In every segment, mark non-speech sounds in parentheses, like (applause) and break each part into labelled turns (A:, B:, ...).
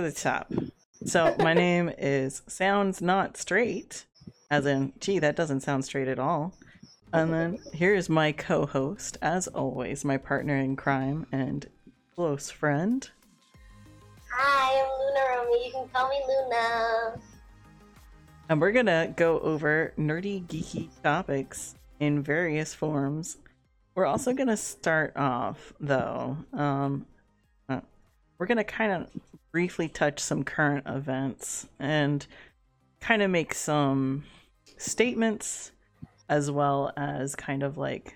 A: to the top. So my name is Sounds Not Straight, as in, gee, that doesn't sound straight at all. And then here's my co-host, as always, my partner in crime and close friend.
B: Hi, I'm Luna Romy. You can call me Luna.
A: And we're gonna go over nerdy, geeky topics in various forms. We're also gonna start off, though. Um, uh, we're gonna kind of briefly touch some current events and kind of make some statements as well as kind of like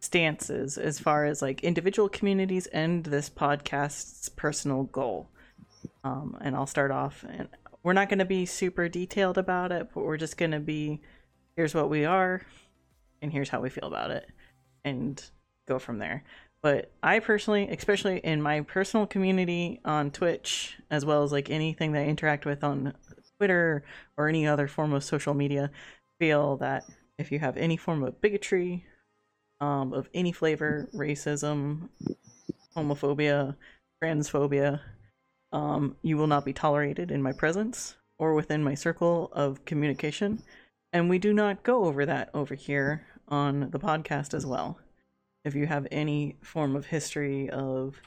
A: stances as far as like individual communities and this podcast's personal goal. Um, and I'll start off, and we're not going to be super detailed about it, but we're just going to be here's what we are, and here's how we feel about it, and go from there. But I personally, especially in my personal community on Twitch, as well as like anything that I interact with on Twitter or any other form of social media, feel that if you have any form of bigotry, um, of any flavor, racism, homophobia, transphobia, um, you will not be tolerated in my presence or within my circle of communication. And we do not go over that over here on the podcast as well. If you have any form of history of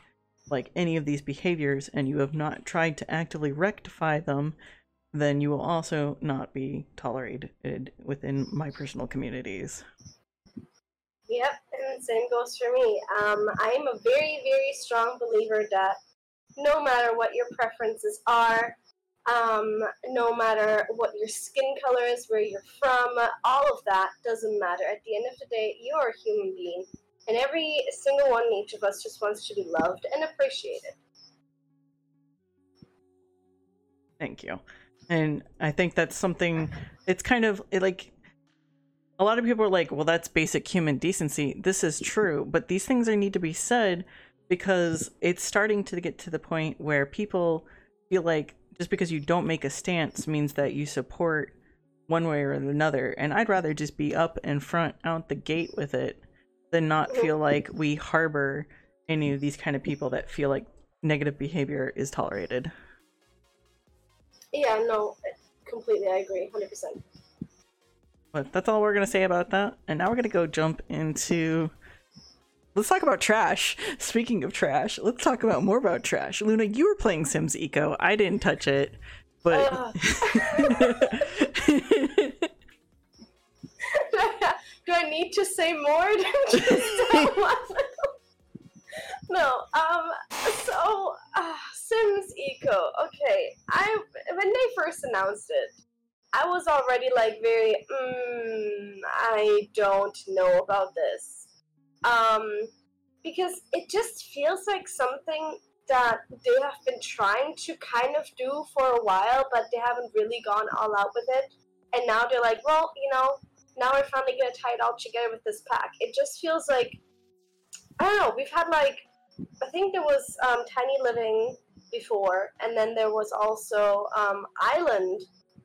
A: like any of these behaviors and you have not tried to actively rectify them, then you will also not be tolerated within my personal communities.
B: Yep, and same goes for me. Um, I am a very, very strong believer that no matter what your preferences are, um, no matter what your skin color is, where you're from, all of that doesn't matter. At the end of the day, you're a human being, and every single one, in each of us, just wants to be loved and appreciated.
A: Thank you. And i think that's something it's kind of like a lot of people are like well that's basic human decency. This is true. But these things are need to be said because it's starting to get to the point where people feel like just because you don't make a stance means that you support one way or another. And i'd rather just be up and front out the gate with it than not feel like we harbor any of these kind of people that feel like negative behavior is tolerated
B: yeah, no, completely. I agree, hundred percent.
A: But that's all we're gonna say about that. And now we're gonna go jump into. Let's talk about trash. (laughs) Speaking of trash, let's talk about more about trash. Luna, you were playing Sims Eco. I didn't touch it, but. Uh. (laughs) (laughs)
B: I need to say more? (laughs) (laughs) (laughs) no. Um. So. Uh, Sims Eco. Okay, I when they first announced it, I was already like very, mm, I don't know about this, um, because it just feels like something that they have been trying to kind of do for a while, but they haven't really gone all out with it. And now they're like, well, you know, now we're finally gonna tie it all together with this pack. It just feels like I don't know. We've had like I think there was um, Tiny Living before, and then there was also um, Island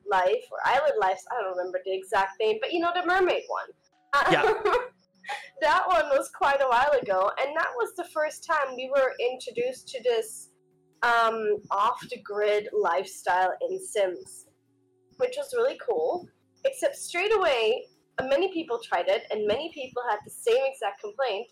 B: Life or Island Life. I don't remember the exact name, but you know the mermaid one.
A: Yeah. (laughs)
B: that one was quite a while ago, and that was the first time we were introduced to this um, off the grid lifestyle in Sims, which was really cool. Except straight away, many people tried it, and many people had the same exact complaint.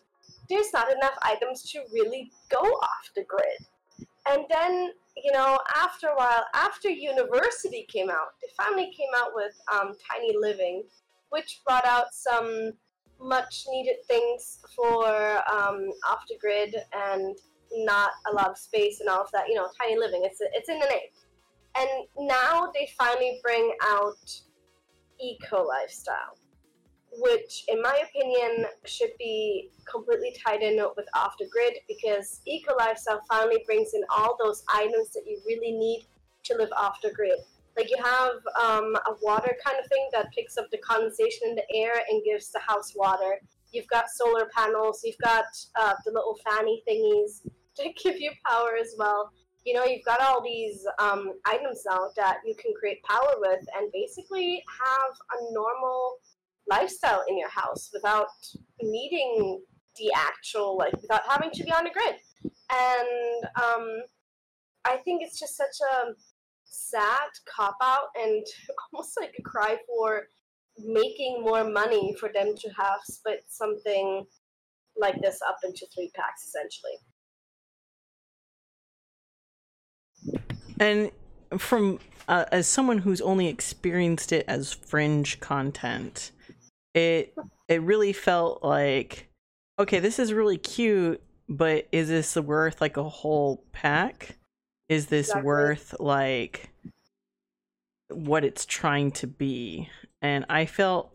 B: There's not enough items to really go off the grid. And then, you know, after a while, after University came out, they finally came out with um, Tiny Living, which brought out some much needed things for um, off the grid and not a lot of space and all of that. You know, Tiny Living, it's, it's in the name. And now they finally bring out Eco Lifestyle which, in my opinion, should be completely tied in with off the grid because eco lifestyle finally brings in all those items that you really need to live off the grid. Like you have um, a water kind of thing that picks up the condensation in the air and gives the house water. You've got solar panels. You've got uh, the little fanny thingies (laughs) to give you power as well. You know, you've got all these um, items now that you can create power with and basically have a normal lifestyle in your house without needing the actual like without having to be on the grid and um, I think it's just such a sad cop out and (laughs) almost like a cry for making more money for them to have split something like this up into three packs essentially.
A: And from uh, as someone who's only experienced it as fringe content, it it really felt like okay, this is really cute, but is this worth like a whole pack? Is this exactly. worth like what it's trying to be? And I felt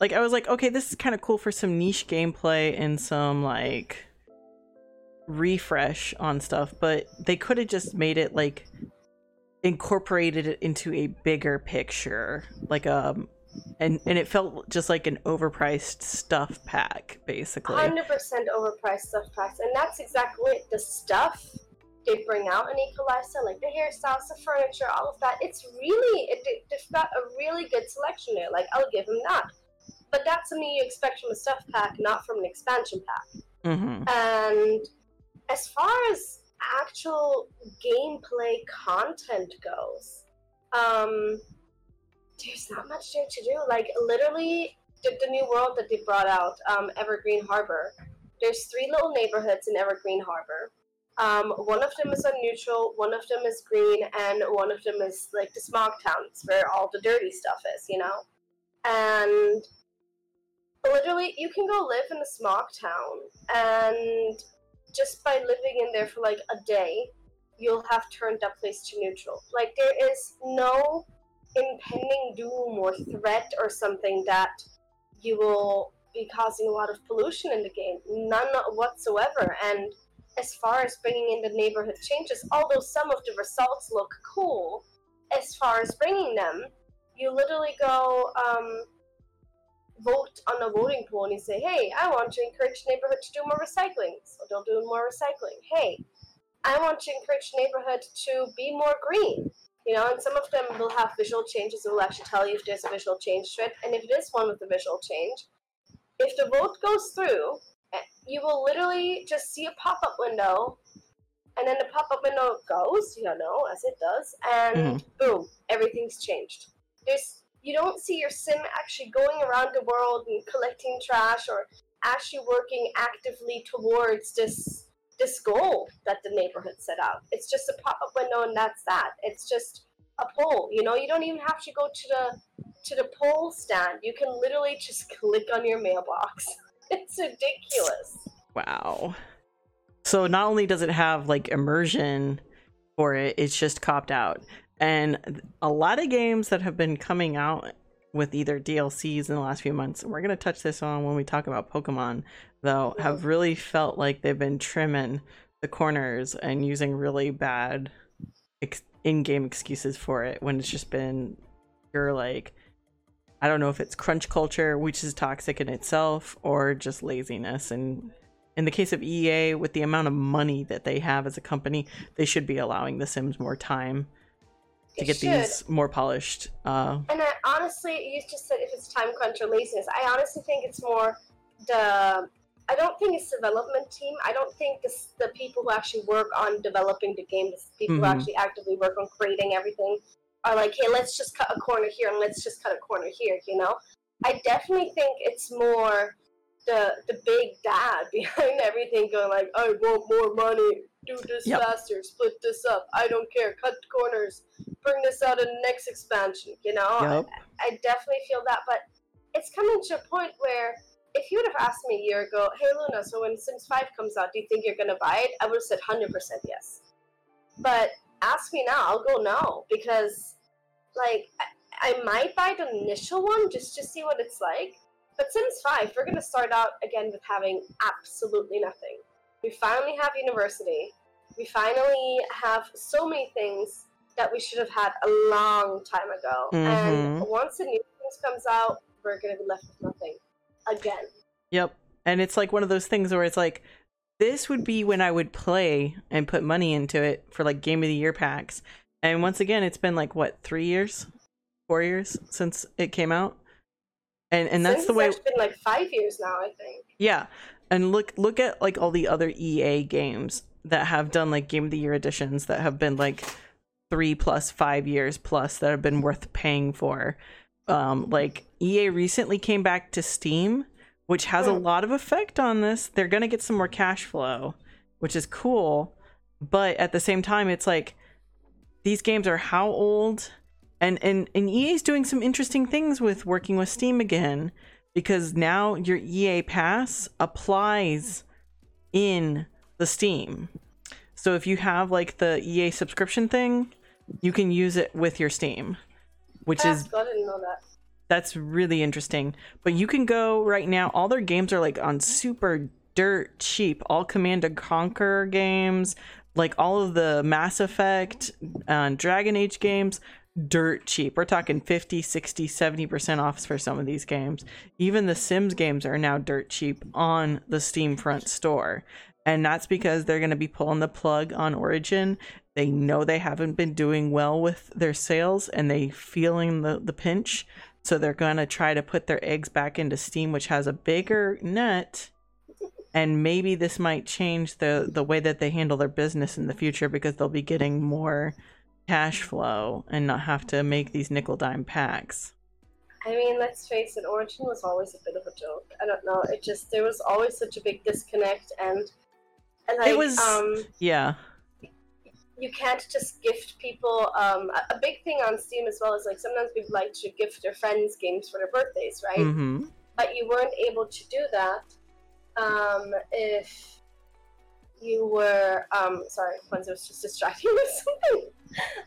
A: like I was like, okay, this is kind of cool for some niche gameplay and some like refresh on stuff, but they could have just made it like incorporated it into a bigger picture, like um and and it felt just like an overpriced stuff pack basically
B: 100% overpriced stuff packs and that's exactly it the stuff they bring out in Ecolifestyle, like the hairstyles, the furniture, all of that. It's really, it, it, they've got a really good selection there. Like, I'll give them that. But that's something you expect from a stuff pack, not from an expansion pack.
A: Mm-hmm.
B: And as far as actual gameplay content goes, um, there's not much there to do. Like, literally, the, the new world that they brought out, um, Evergreen Harbor, there's three little neighborhoods in Evergreen Harbor um, one of them is on neutral, one of them is green, and one of them is like the smog towns where all the dirty stuff is, you know? And literally, you can go live in a smog town, and just by living in there for like a day, you'll have turned that place to neutral. Like, there is no impending doom or threat or something that you will be causing a lot of pollution in the game. None whatsoever. And as far as bringing in the neighborhood changes, although some of the results look cool, as far as bringing them, you literally go um, vote on a voting pool and you say, hey, I want to encourage neighborhood to do more recycling. So they'll do more recycling. Hey, I want to encourage neighborhood to be more green. You know, and some of them will have visual changes. It will actually tell you if there's a visual change to it. And if it is one with a visual change, if the vote goes through, you will literally just see a pop-up window and then the pop-up window goes you know as it does and mm-hmm. boom everything's changed there's you don't see your sim actually going around the world and collecting trash or actually working actively towards this this goal that the neighborhood set out it's just a pop-up window and that's that it's just a poll you know you don't even have to go to the to the poll stand you can literally just (laughs) click on your mailbox (laughs) it's ridiculous.
A: Wow. So not only does it have like immersion for it, it's just copped out. And a lot of games that have been coming out with either DLCs in the last few months, and we're going to touch this on when we talk about Pokemon, though, mm-hmm. have really felt like they've been trimming the corners and using really bad ex- in game excuses for it when it's just been pure like I don't know if it's crunch culture, which is toxic in itself, or just laziness. And in the case of EA, with the amount of money that they have as a company, they should be allowing the Sims more time to get should. these more polished. Uh...
B: And I honestly, you just said if it's time crunch or laziness. I honestly think it's more the. I don't think it's development team. I don't think this, the people who actually work on developing the game, the people mm-hmm. who actually actively work on creating everything, are like, hey, let's just cut a corner here and let's just cut a corner here, you know? I definitely think it's more the the big dad (laughs) behind everything going like, I want more money, do this yep. faster, split this up, I don't care, cut corners, bring this out in the next expansion, you know? Yep. I, I definitely feel that, but it's coming to a point where if you would have asked me a year ago, hey Luna, so when Sims 5 comes out, do you think you're gonna buy it? I would have said 100% yes. But ask me now, I'll go no because like I, I might buy the initial one just to see what it's like. But Sims 5, we're gonna start out again with having absolutely nothing. We finally have university. We finally have so many things that we should have had a long time ago. Mm-hmm. And once the new things comes out, we're gonna be left with nothing again.
A: Yep. And it's like one of those things where it's like this would be when I would play and put money into it for like game of the year packs. And once again, it's been like what three years, four years since it came out, and and that's
B: since
A: the way.
B: It's been like five years now, I think.
A: Yeah, and look look at like all the other EA games. that have done like game of the year editions that have been like three plus five years plus that have been worth paying for. Um, like EA recently came back to Steam, which has a lot of effect on this. They're gonna get some more cash flow, which is cool. But at the same time, it's like these games are how old? And and and EA's doing some interesting things with working with Steam again because now your EA Pass applies in the Steam. So if you have like the EA subscription thing, you can use it with your Steam, which
B: That's
A: is.
B: I didn't know that.
A: that's really interesting. But you can go right now. All their games are like on super dirt cheap. All Command and Conquer games, like all of the Mass Effect and Dragon Age games, dirt cheap. We're talking 50, 60, 70% off for some of these games. Even the Sims games are now dirt cheap on the Steam front store. And that's because they're going to be pulling the plug on Origin. They know they haven't been doing well with their sales and they feeling the, the pinch. So they're going to try to put their eggs back into Steam, which has a bigger net. And maybe this might change the, the way that they handle their business in the future because they'll be getting more cash flow and not have to make these nickel dime packs.
B: I mean, let's face it, Origin was always a bit of a joke. I don't know. It just there was always such a big disconnect, and, and like,
A: It was-
B: um,
A: Yeah.
B: you can't just gift people. Um, a, a big thing on Steam as well is like sometimes people like to gift their friends games for their birthdays, right?
A: hmm
B: But you weren't able to do that um, if you were. Um, sorry, Kwanzaa was just distracting me with (laughs) something.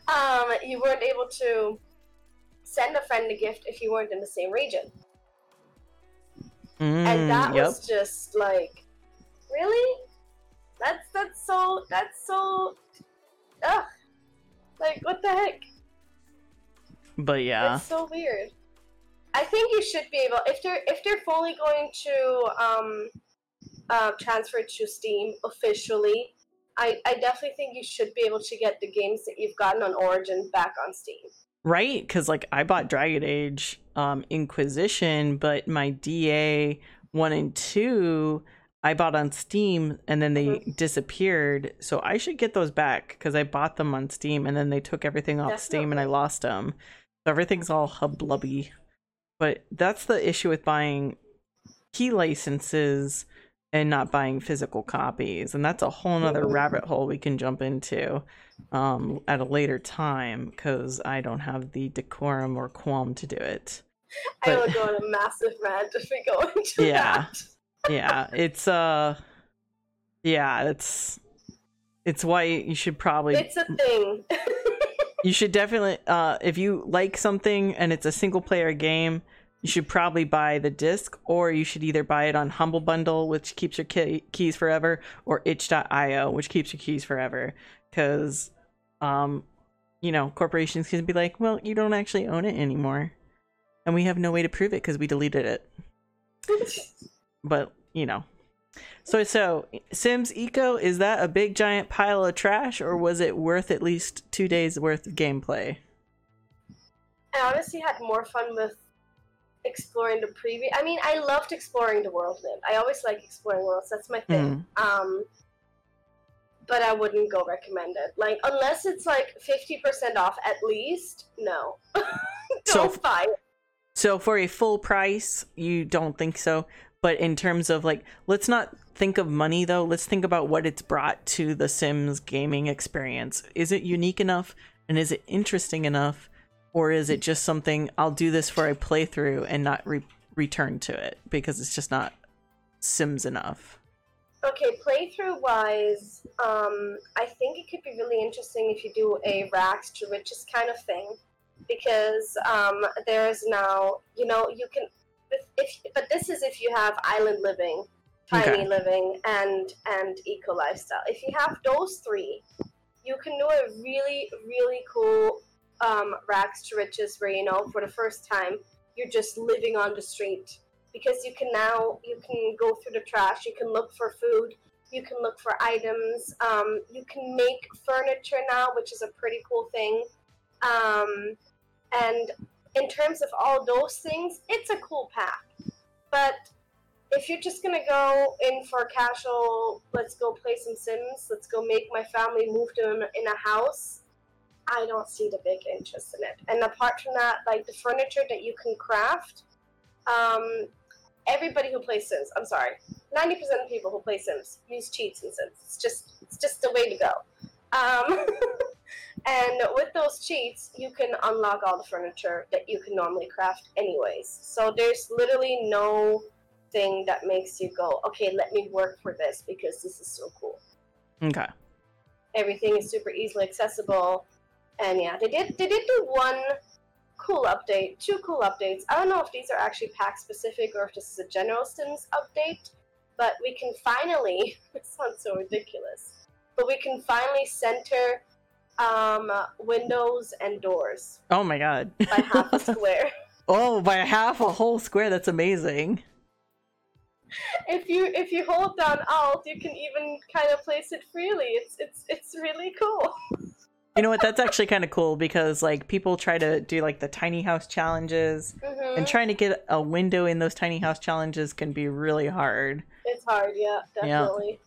B: Um, you weren't able to send a friend a gift if you weren't in the same region. and that
A: Mm, yep.
B: was just like really that's that's so that's so ugh like what the heck
A: But yeah.
B: it's so weird i think you should be able if they're if they're fully going to um uh, transfer to steam officially I, I definitely think you should be able to get the games that you've gotten on origin back on steam
A: Right, because like I bought Dragon Age um Inquisition, but my DA one and two I bought on Steam and then they
B: Mm-hmm.
A: disappeared. So I should get those back because I bought them on Steam and then they took everything off Steam and I lost them. So everything's all hublubby. But that's the issue with buying key licenses and not buying physical copies. And that's a whole nother rabbit hole we can jump into um, at a later time because I don't have the decorum or qualm to do it.
B: i
A: But-
B: will go on a massive rant if we go (laughs) into
A: Yeah.
B: that
A: Yeah, it's uh, yeah, it's it's why you should probably
B: it's a thing (laughs)
A: you should definitely uh if you like something and it's a single player game you should probably buy the disc or you should either buy it on humble bundle which keeps your key- keys forever or itch.io which keeps your keys forever. Because um you know corporations can be like well you don't actually own it anymore. And we have no way to prove it because we deleted it. But you know. So so sims eco is that a big giant pile of trash or was it worth at least two days worth of gameplay?
B: I honestly had more fun with exploring the previous. I mean, I loved exploring the world. Lynn. I always like exploring worlds. That's my thing. Um, but I wouldn't go recommend it. Like unless it's like fifty percent off at least. No, (laughs)
A: So-
B: don't buy it.
A: so for a full price you don't think so but in terms of like let's not think of money though let's think about what it's brought to the sims gaming experience is it unique enough and is it interesting enough or is it just something i'll do this for a playthrough and not re- return to it because it's just not sims enough
B: Okay, playthrough wise, um, I think it could be really interesting if you do a rags to riches kind of thing, because um, there is now, you know, you can, if, if but this is if you have island living, tiny
A: Okay.
B: living, and and eco lifestyle. If you have those three, you can do a really really cool um, rags to riches where you know for the first time you're just living on the street because you can now you can go through the trash you can look for food you can look for items um, you can make furniture now which is a pretty cool thing um, and in terms of all those things it's a cool pack but if you're just gonna go in for casual, let's go play some Sims, let's go make my family move to in a house. I don't see the big interest in it. And apart from that, like the furniture that you can craft, um, everybody who plays Sims, I'm sorry, 90% of people who play Sims use cheats in Sims. It's just it's just the way to go. Um, (laughs) and with those cheats, you can unlock all the furniture that you can normally craft anyways. So there's literally no thing that makes you go, okay, let me work for this because this is so cool.
A: Okay.
B: Everything is super easily accessible. And yeah, they did they did do one cool update, two cool updates. I don't know if these are actually pack specific or if this is a general Sims update, but we can finally (laughs) it sounds so ridiculous. But we can finally center um, windows and doors
A: Oh my god.
B: by half a square. (laughs) (laughs)
A: oh, by half a whole square. That's amazing.
B: if you if you hold down Alt, you can even kind of place it freely. It's it's it's really cool.
A: You know what? That's actually kind of cool because like people try to do like the tiny house challenges,
B: hmm
A: and trying to get a window in those tiny house challenges can be really hard.
B: It's hard, yeah,
A: Yeah.
B: definitely.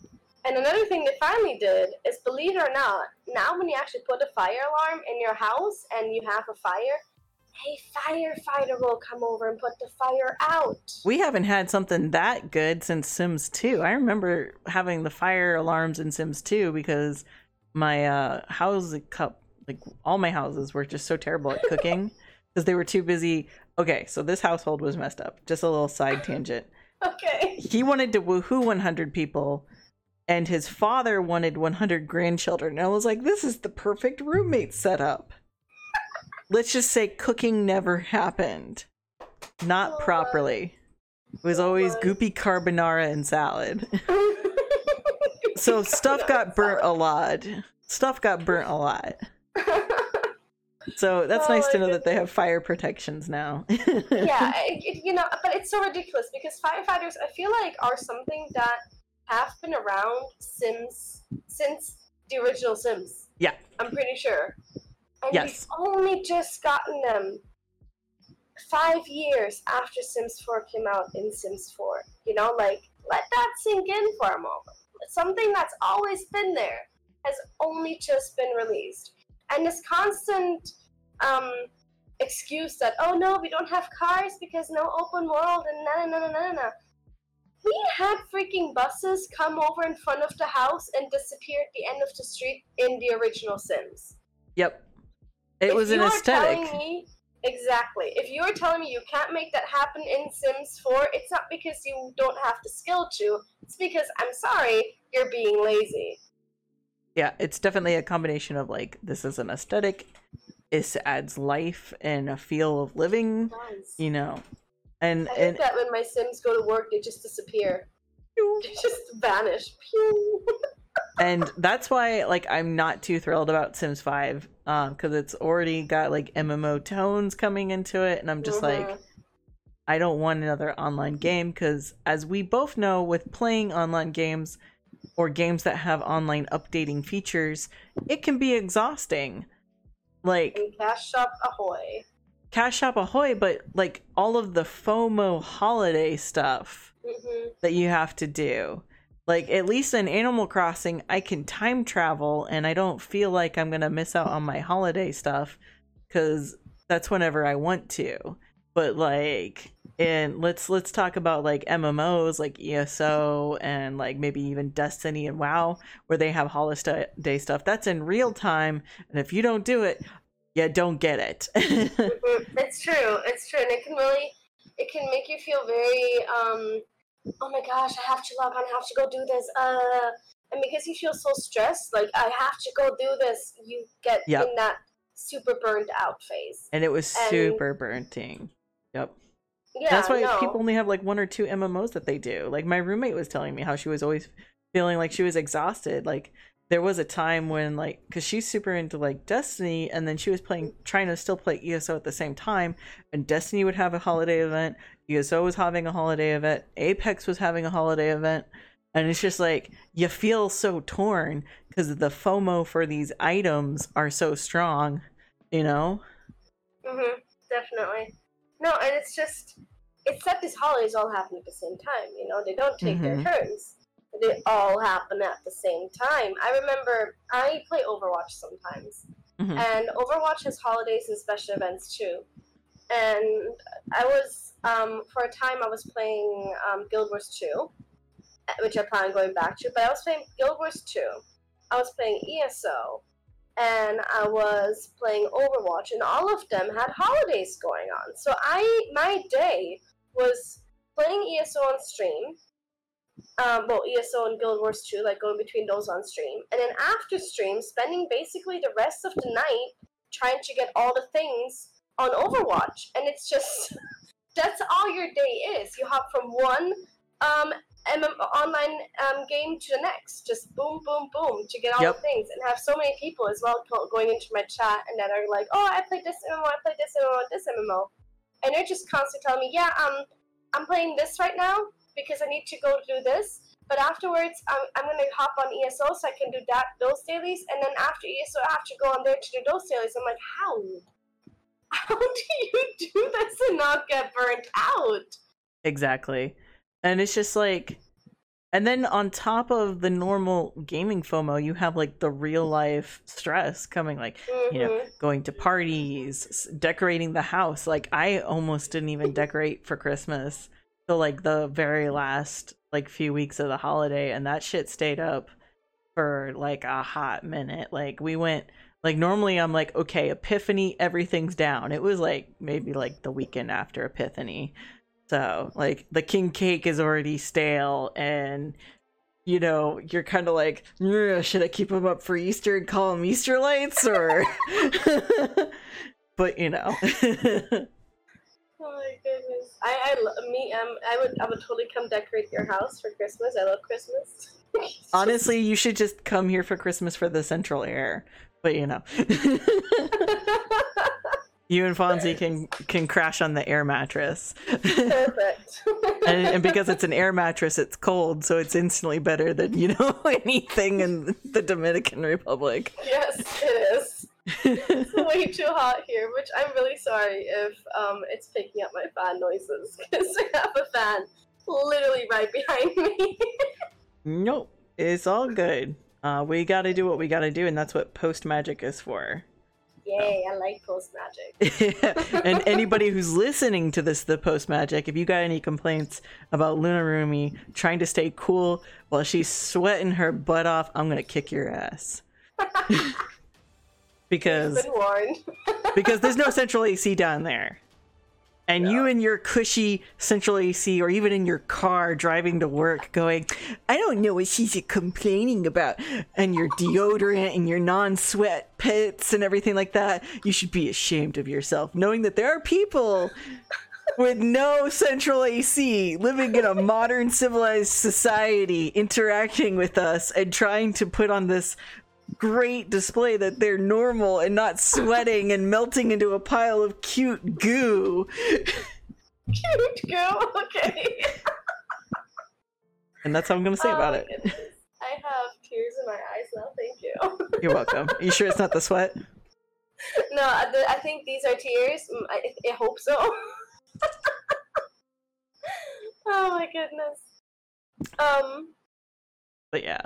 B: And another thing they finally did is, believe it or not, now when you actually put a fire alarm in your house and you have a fire, a firefighter will come over and put the fire out.
A: We haven't had something that good since Sims 2. I remember having the fire alarms in Sims 2 because my uh house cup like all my houses were just so terrible at cooking (laughs) because they were too busy. Okay, so this household was messed up. Just a little side tangent. (laughs)
B: Okay.
A: He wanted to woohoo 100 people and his father wanted 100 grandchildren. And I was like, this is the perfect roommate setup. (laughs) Let's just say cooking never happened. Not
B: Oh
A: properly. It was always goopy carbonara and salad. So stuff got burnt a lot. Stuff got burnt a lot. So that's
B: Oh
A: nice to know that they have fire protections now.
B: yeah, (laughs) it, you know, but it's so ridiculous because firefighters, I feel like, are something that have been around Sims since the original Sims.
A: Yeah.
B: I'm pretty sure. And
A: Yes.
B: we've only just gotten them five years after Sims 4 came out in Sims 4. You know, like, let that sink in for a moment. Something that's always been there has only just been released. And this constant um, excuse that, oh no, we don't have cars because no open world and na na na na na. Na We had freaking buses come over in front of the house and disappear at the end of the street in the original Sims.
A: yep. It
B: If
A: was an aesthetic.
B: me- exactly. If you are telling me you can't make that happen in Sims 4, it's not because you don't have the skill to. It's because I'm sorry, you're being lazy.
A: Yeah, it's definitely a combination of like this is an aesthetic. this adds life and a feel of living, you know. And
B: I hate
A: and
B: that when my Sims go to work, they just disappear. They just vanish. Pew. (laughs)
A: and that's why like I'm not too thrilled about Sims 5 um cuz it's already got like MMO tones coming into it and I'm just like
B: Mhm.
A: I don't want another online game cuz as we both know with playing online games or games that have online updating features, it can be exhausting. Like
B: And Cash Shop Ahoy.
A: Cash Shop Ahoy, but like all of the FOMO holiday stuff
B: hmm
A: that you have to do. Like at least in Animal Crossing, I can time travel and I don't feel like I'm gonna miss out on my holiday stuff because that's whenever I want to. But like, and let's let's talk about like MMOs like ESO and like maybe even Destiny and WoW, where they have holiday stuff. That's in real time, and if you don't do it, you don't get it. (laughs)
B: Mhm. It's true. It's true, and it can really, it can make you feel very, um, oh my gosh, I have to log on. I have to go do this. Uh, and because you feel so stressed, like I have to go do this, you get
A: Yep.
B: in that super burned out phase.
A: and it was
B: And-
A: super burning. Yep.
B: Yeah,
A: That's why
B: no.
A: people only have like one or two MMOs that they do. Like my roommate was telling me how she was always feeling like she was exhausted. Like there was a time when like cuz she's super into like Destiny and then she was playing trying to still play ESO at the same time and Destiny would have a holiday event, ESO was having a holiday event, Apex was having a holiday event. And it's just like you feel so torn cuz the FOMO for these items are so strong, you know?
B: hmm definitely. No, and it's just it's that these holidays all happen at the same time. You know, they don't take
A: Mhm.
B: their turns. They all happen at the same time. I remember I play Overwatch sometimes,
A: Mhm.
B: and Overwatch has holidays and special events too. And I was um, for a time I was playing um, Guild Wars 2, which I plan on going back to. But I was playing Guild Wars 2. I was playing ESO, and I was playing Overwatch, and all of them had holidays going on. So I my day was playing ESO on stream. Um, well, ESO and Guild Wars 2, like going between those on stream. And then after stream, spending basically the rest of the night trying to get all the things on Overwatch. And it's just, (laughs) that's all your day is. You hop from one um, MM online um, game to the next. Just boom, boom, boom to get all
A: Yep.
B: the things. And have so many people as well going into my chat and that are like, oh, I played this MMO, I played this MMO, this MMO. And they're just constantly telling me, yeah, um, I'm playing this right now because I need to go do this. But afterwards, I'm, I'm gonna hop on ESO so I can do that those dailies, and then after ESO, I have to go on there to do those dailies. I'm like, how? (laughs) How do you do this and not get burnt out?
A: Exactly. And it's just like and then on top of the normal gaming FOMO, you have like the real life stress coming like you know,
B: Mhm.
A: going to parties, decorating the house. Like I almost didn't even decorate for Christmas till like the very last like few weeks of the holiday and that shit stayed up for like a hot minute. Like we went like normally I'm like okay, Epiphany everything's down. It was like maybe like the weekend after Epiphany. So, like the king cake is already stale and you know, you're kind of like, should I keep them up for Easter and call them Easter lights or (laughs) but you know. (laughs)
B: Oh my goodness! I, I lo- me um I would I would totally come decorate your house for Christmas. I love Christmas. (laughs)
A: Honestly, you should just come here for Christmas for the central air. But you know. (laughs) you and Fonzie can can crash on the air mattress.
B: Perfect. (laughs)
A: and, and because it's an air mattress, it's cold, so it's instantly better than, you know, (laughs) anything in the Dominican Republic.
B: yes, it is. It's way too hot here, which I'm really sorry if um it's picking up my fan noises because I have a fan literally right behind me.
A: Nope, it's all good. Uh, we got to do what we got to do, and that's what post magic is for.
B: Yay! I like post magic. (laughs)
A: and anybody who's listening to this, the post magic, if you got any complaints about Luna Rumi trying to stay cool while she's sweating her butt off, I'm gonna kick your ass. (laughs) because because there's no (laughs) central AC down there. And you in your cushy central AC, or even in your car driving to work, going, I don't know what she's complaining about. And your deodorant and your non sweat pits and everything like that. You should be ashamed of yourself, knowing that there are people with no central AC living in a modern civilized society interacting with us and trying to put on this great display that they're normal and not sweating and melting into a pile of cute goo.
B: Cute girl. Okay. (laughs)
A: And that's how I'm going to say
B: Oh
A: about it.
B: goodness. I have tears in my eyes now. Thank you.
A: You're welcome. Are you sure it's not the sweat? (laughs)
B: no, I, I think these are tears. Mm, I, I hope so. (laughs) oh my goodness. Um.
A: But yeah.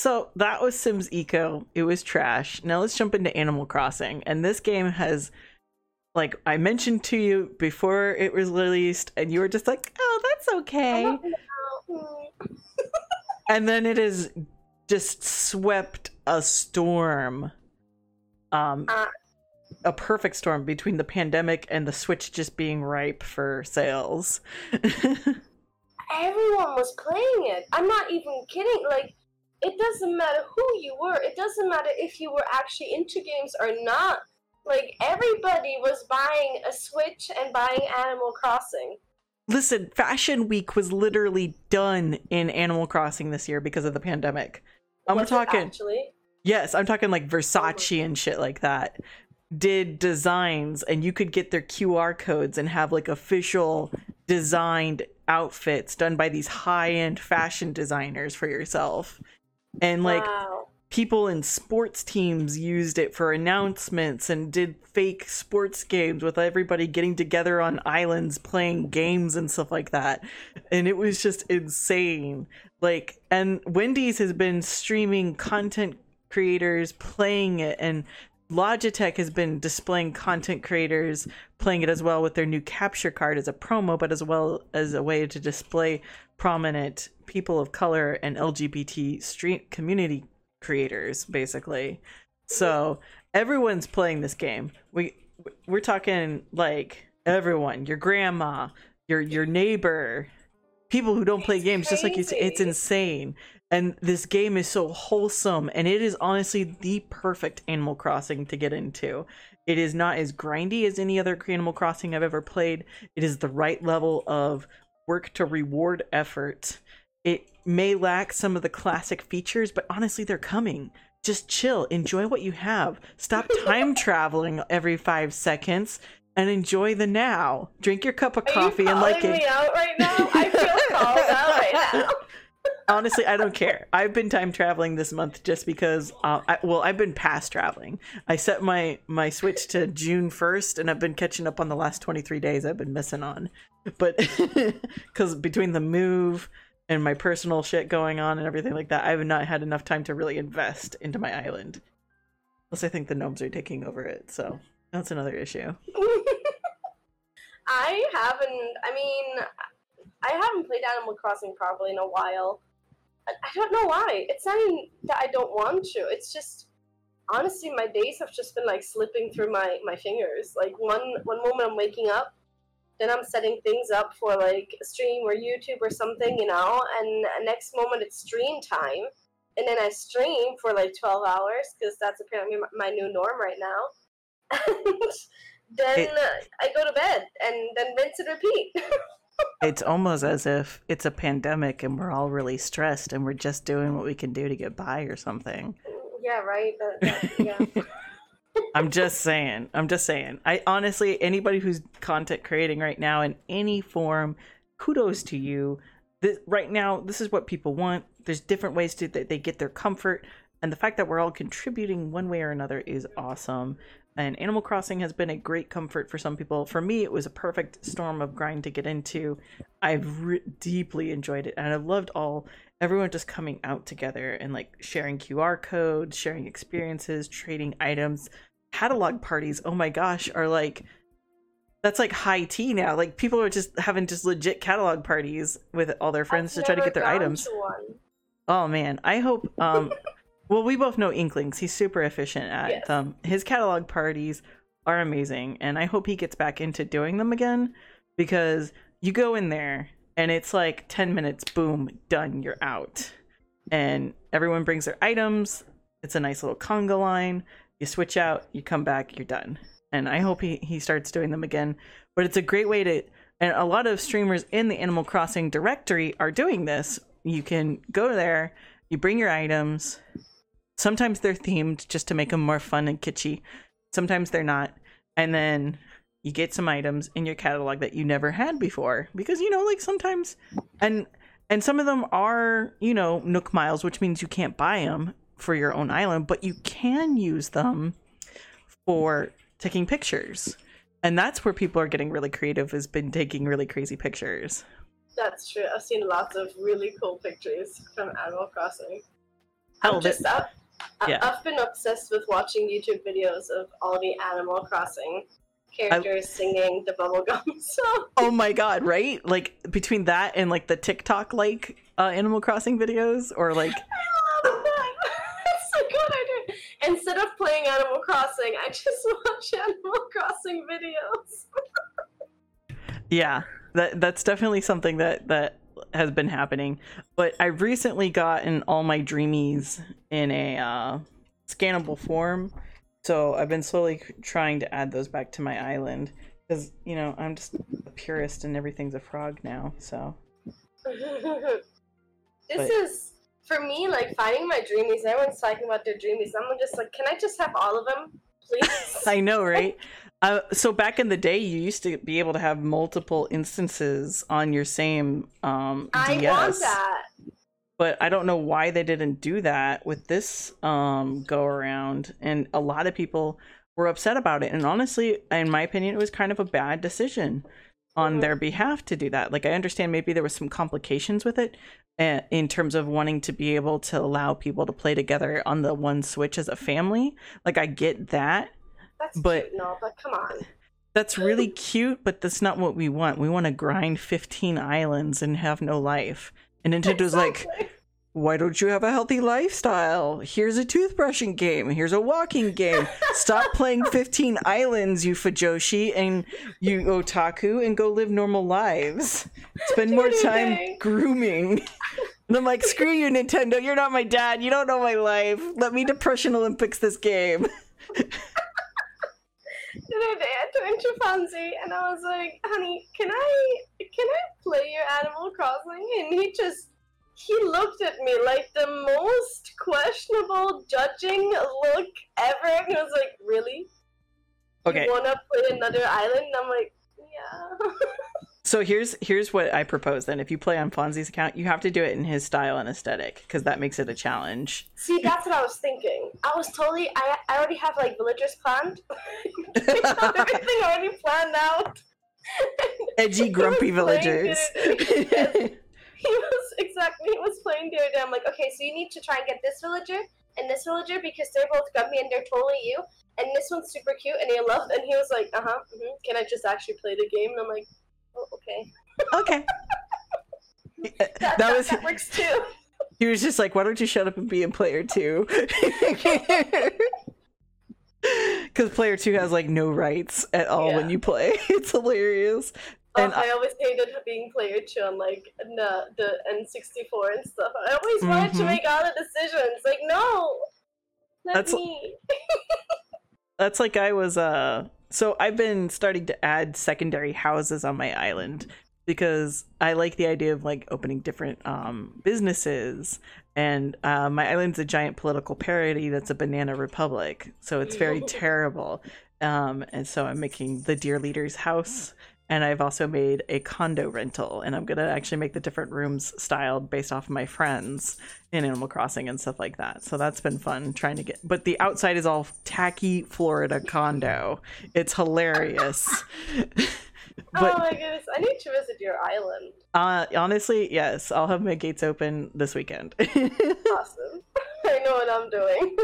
A: So that was Sims Eco. It was trash. Now let's jump into Animal Crossing. And this game has, like, I mentioned to you before it was released, and you were just like, oh, that's okay. and then it has just swept a storm um
B: Uh.
A: a perfect storm between the pandemic and the switch just being ripe for sales (laughs)
B: Everyone was playing it. I'm not even kidding. Like, it doesn't matter who you were. It doesn't matter if you were actually into games or not. Like, everybody was buying a Switch and buying Animal Crossing.
A: listen fashion week was literally done in animal crossing this year because of the pandemic i'm
B: Was
A: talking
B: actually.
A: yes i'm talking like oh versace and shit like that did designs and you could get their qr codes and have like official designed outfits done by these high-end fashion designers for yourself and like
B: wow.
A: people in sports teams used it for announcements and did fake sports games with everybody getting together on islands playing games and stuff like that. And it was just insane. Like, and Wendy's has been streaming content creators playing it and Logitech has been displaying content creators playing it as well with their new capture card as a promo, but as well as a way to display prominent people of color and LGBT stream community creators, basically. So everyone's playing this game. We we're talking like everyone, your grandma, your your neighbor, people who don't play
B: It's
A: games, just like you say, it's insane. And this game is so wholesome, and it is honestly the perfect Animal Crossing to get into. It is not as grindy as any other Animal Crossing I've ever played. It is the right level of work to reward effort. It may lack some of the classic features, but honestly, they're coming. Just chill, enjoy what you have. Stop time (laughs) traveling every five seconds and enjoy the now. Drink your cup of
B: Are
A: coffee and like it.
B: me out right now? I feel called out right now. (laughs) (laughs)
A: Honestly, I don't care. I've been time traveling this month just because. Uh, I, well, I've been past traveling. I set my my switch to June first, and I've been catching up on the last twenty three days I've been missing on. But because between the move and my personal shit going on and everything like that, I have not had enough time to really invest into my island. Plus, I think the gnomes are taking over it, so that's another issue. (laughs)
B: I haven't. I mean, I haven't played Animal Crossing properly in a while. I, I don't know why. It's not even that I don't want to. It's just honestly, my days have just been like slipping through my my fingers. Like one one moment I'm waking up, then I'm setting things up for like a stream or YouTube or something, you know, and next moment it's stream time, and then I stream for like 12 hours because that's apparently my, new norm right now. (laughs) And then
A: It-
B: I go to bed and then rinse and repeat. (laughs)
A: It's almost as if it's a pandemic and we're all really stressed and we're just doing what we can do to get by or something.
B: yeah, right. Yeah. (laughs)
A: I'm just saying. I'm just saying. I honestly, anybody who's content creating right now in any form, kudos to you. This, right now, this is what people want. There's different ways to that they get their comfort, and the fact that we're all contributing one way or another is awesome. And Animal Crossing has been a great comfort for some people. For me, it was a perfect storm of grind to get into. I've re- deeply enjoyed it, and I loved all everyone just coming out together and like sharing QR codes, sharing experiences, trading items. Catalog parties oh my gosh are like that's like high tea now. Like people are just having just legit catalog parties with all their friends
B: I've
A: to try to get their items. oh man. I hope um (laughs) well we both know inklings. He's super efficient at
B: Yes.
A: them. His catalog parties are amazing and i hope he gets back into doing them again because you go in there and it's like 10 minutes boom done you're out. And everyone brings their items. It's a nice little conga line. You switch out you come back you're done. And i hope he, he starts doing them again. But it's a great way to and a lot of streamers in the animal crossing directory are doing this. You can go there you bring your items. Sometimes they're themed just to make them more fun and kitschy. Sometimes they're not. And then you get some items in your catalog that you never had before because you know like sometimes and and some of them are you know nook miles which means you can't buy them for your own island but you can use them for taking pictures and that's where people are getting really creative has been taking really crazy pictures
B: That's true. I've seen lots of really cool pictures from Animal Crossing.
A: Hell,
B: I'm just up.
A: yeah.
B: I've been obsessed with watching YouTube videos of all the Animal Crossing characters singing the bubblegum (laughs) song.
A: oh my god right like between that and like the tiktok like uh, animal crossing videos or (laughs) like
B: I love that. (laughs) It's a good idea. Instead of playing Animal Crossing, I just watch Animal Crossing videos.
A: Yeah, that that's definitely something that that has been happening. But I recently gotten all my dreamies in a uh, scannable form, so I've been slowly trying to add those back to my island because you know I'm just a purist and everything's a frog now. So (laughs)
B: this
A: But-
B: is for me like finding my dreamies. Everyone's talking about their dreamies. I'm just like, can I just have all of them, please? (laughs)
A: I know, right? (laughs) Uh, so back in the day, you used to be able to have multiple instances on your same um,
B: I
A: DS.
B: want that.
A: But I don't know why they didn't do that with this um go around. And a lot of people were upset about it. And honestly, in my opinion, it was kind of a bad decision on
B: Mhm.
A: their behalf to do that. Like I understand maybe there was some complications with it uh, in terms of wanting to be able to allow people to play together on the one Switch as a family. Like I get that.
B: That's
A: But-
B: cute, no, but come on.
A: That's really cute, but that's not what we want. We want to grind 15 islands and have no life. And Nintendo's like, why don't you have a healthy lifestyle? Here's a toothbrushing game. Here's a walking game. Stop (laughs) playing 15 islands, you Fujoshi and you otaku, and go live normal lives. Spend more time grooming. And I'm like, screw you, Nintendo. You're not my dad. You don't know my life. Let me Depression Olympics this game.
B: the other day I turned to Fonzie and I was like, honey, can I can I play your Animal Crossing? And he just he looked at me like the most questionable judging look ever. And he was like, Really?
A: Okay.
B: You wanna play another island? And I'm like, Yeah. (laughs)
A: So here's here's what I propose then. If you play on Fonzie's account, you have to do it in his style and aesthetic because that makes it a challenge.
B: See, that's what I was thinking. I was totally I I already have like villagers planned. (laughs) Everything already planned out.
A: Edgy, (laughs) grumpy villagers. (laughs)
B: he was exactly he was playing the other day. I'm like, okay, so you need to try and get this villager and this villager because they're both grumpy and they're totally you. And this one's super cute and he loved. And he was like, uh huh. hmm Can I just actually play the game? And I'm like, oh, okay.
A: okay. (laughs)
B: That,
A: That
B: that,
A: was
B: that works too.
A: he was just like, why don't you shut up and be in player two? (laughs) Because player two has like no rights at all when you play. (laughs) It's hilarious.
B: Oh,
A: And
B: I always hated being player two on like the the N64 and stuff. I always wanted to
A: Mhm.
B: make all the decisions. Like, no, let
A: That's-
B: me. (laughs)
A: That's like I was uh so I've been starting to add secondary houses on my island because I like the idea of like opening different um businesses and uh, my island's a giant political parody that's a banana republic so it's very terrible um and so I'm making the dear leader's house and I've also made a condo rental and I'm going to actually make the different rooms styled based off of my friends in Animal Crossing and stuff like that. So that's been fun trying to get but the outside is all tacky Florida condo. It's hilarious. (laughs) (laughs)
B: oh my goodness, I need to visit your island.
A: uh honestly, yes, I'll have my gates open this weekend. (laughs)
B: Awesome. (laughs) I know what I'm doing.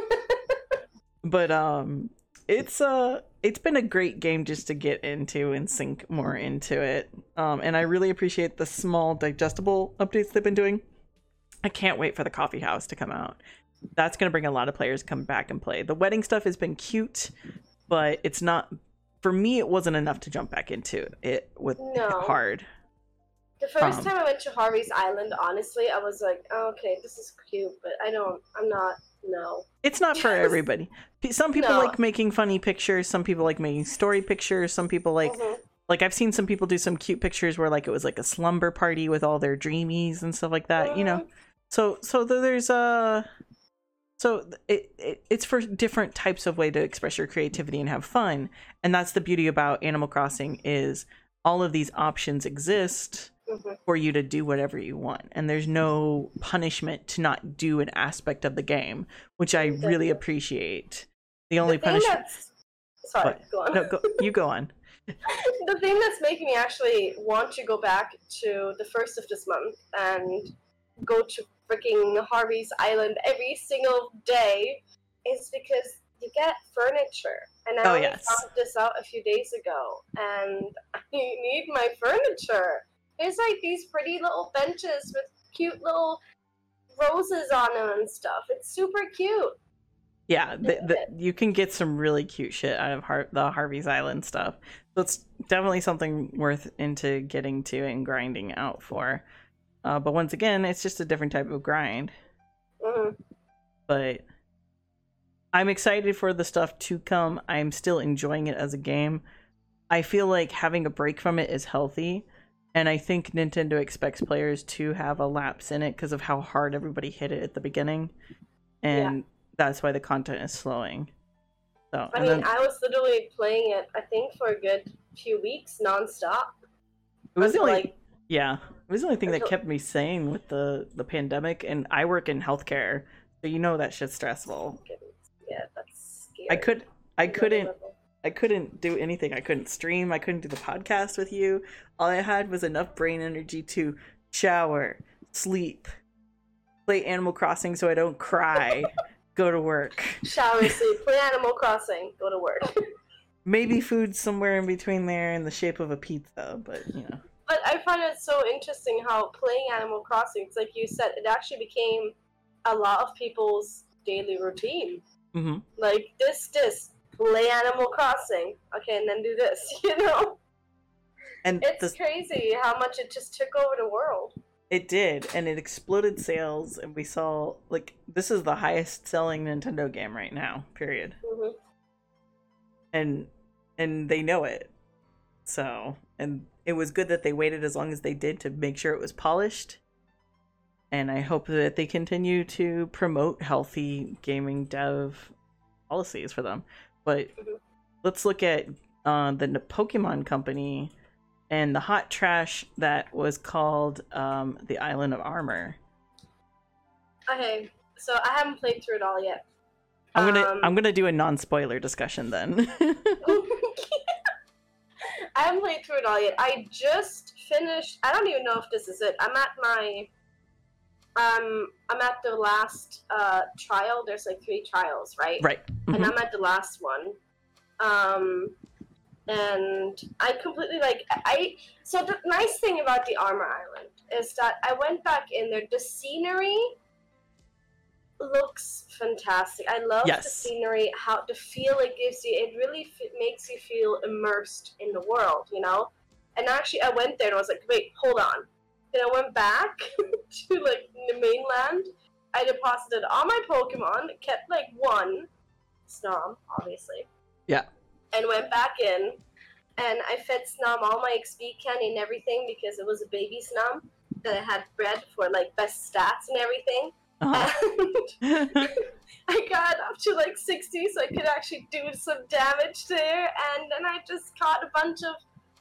A: but um it's uh it's been a great game just to get into and sink more into it. Um and I really appreciate the small digestible updates they've been doing. I can't wait for the coffee house to come out. That's going to bring a lot of players come back and play. The wedding stuff has been cute, but it's not for me it wasn't enough to jump back into it with
B: No.
A: hard.
B: The first
A: Um,
B: time I went to Harvey's Island, honestly, I was like, oh, okay, this is cute, but I don't, I'm not, no.
A: It's not for (laughs) everybody. Some people
B: No.
A: like making funny pictures, some people like making story pictures, some people like
B: Mhm.
A: like I've seen some people do some cute pictures where like it was like a slumber party with all their dreamies and stuff like that, you know.
B: Mhm.
A: So so th- there's uh so it, it it's for different types of way to express your creativity and have fun. And that's the beauty about Animal Crossing is all of these options exist
B: Mhm.
A: for you to do whatever you want and there's no punishment to not do an aspect of the game, which I really appreciate. The only
B: the
A: punishment
B: sorry,
A: What?
B: go on.
A: No, go, you go on. (laughs)
B: the thing that's making me actually want to go back to the first of this month and go to freaking Harvey's Island every single day is because you get furniture. And I
A: Oh, yes.
B: found this out a few days ago, and (laughs) I need my furniture. There's like these pretty little benches with cute little roses on them and stuff. It's super cute.
A: Yeah, the, the, you can get some really cute shit out of Har- the Harvey's Island stuff. So it's definitely something worth into getting to and grinding out for. Uh, but once again, it's just a different type of grind.
B: hmm
A: But I'm excited for the stuff to come. I'm still enjoying it as a game. I feel like having a break from it is healthy. And I think Nintendo expects players to have a lapse in it because of how hard everybody hit it at the beginning. And that's why the content is slowing. So,
B: I mean,
A: then
B: I was literally playing it, I think, for a good few weeks nonstop.
A: it was only,
B: like
A: yeah, It was the only thing that kept me sane with the the pandemic, and I work in healthcare, so you know that shit's stressful.
B: Yeah, that's scary.
A: I could, I couldn't. I couldn't do anything. I couldn't stream. I couldn't do the podcast with you. All I had was enough brain energy to shower, sleep, play Animal Crossing so I don't cry, go to work.
B: Shower, sleep, play Animal Crossing, go to work. (laughs)
A: Maybe food somewhere in between there in the shape of a pizza, but you know.
B: But I find it so interesting how playing Animal Crossing, it's like you said, it actually became a lot of people's daily routine.
A: hmm
B: Like this, this, play Animal Crossing, okay, and then do this. (laughs) You know,
A: And
B: it's
A: the,
B: crazy how much it just took over the world.
A: it did, and it exploded sales, and we saw like this is the highest selling Nintendo game right now. Period.
B: hmm
A: and and they know it so and it was good that they waited as long as they did to make sure it was polished. And i hope that they continue to promote healthy gaming dev policies for them. But let's look at uh, the pokemon company and the hot trash that was called um, the island of armor.
B: Okay, so I haven't played through it all yet.
A: i'm gonna
B: Um,
A: i'm gonna do a non-spoiler discussion then (laughs) (laughs)
B: I haven't played through it all yet. I just finished. I don't even know if this is it. I'm at my. Um, I'm at the last uh, trial. There's like three trials, right?
A: right
B: And
A: Mhm.
B: I'm at the last one. Um, and I completely like I. So the nice thing about the Armor Island is that I went back in there. The scenery looks fantastic. I love the scenery, how the feel it gives you. It really f- makes you feel immersed in the world, you know. And actually, I went there and I was like, wait, hold on. Then I went back (laughs) to like the mainland. I deposited all my Pokemon, kept like one, Snom, obviously.
A: Yeah.
B: And went back in, and I fed Snom all my XP candy and everything because it was a baby Snom that I had bred for like best stats and everything.
A: Uh-huh. (laughs)
B: I got up to like 60, so I could actually do some damage there. And then I just caught a bunch of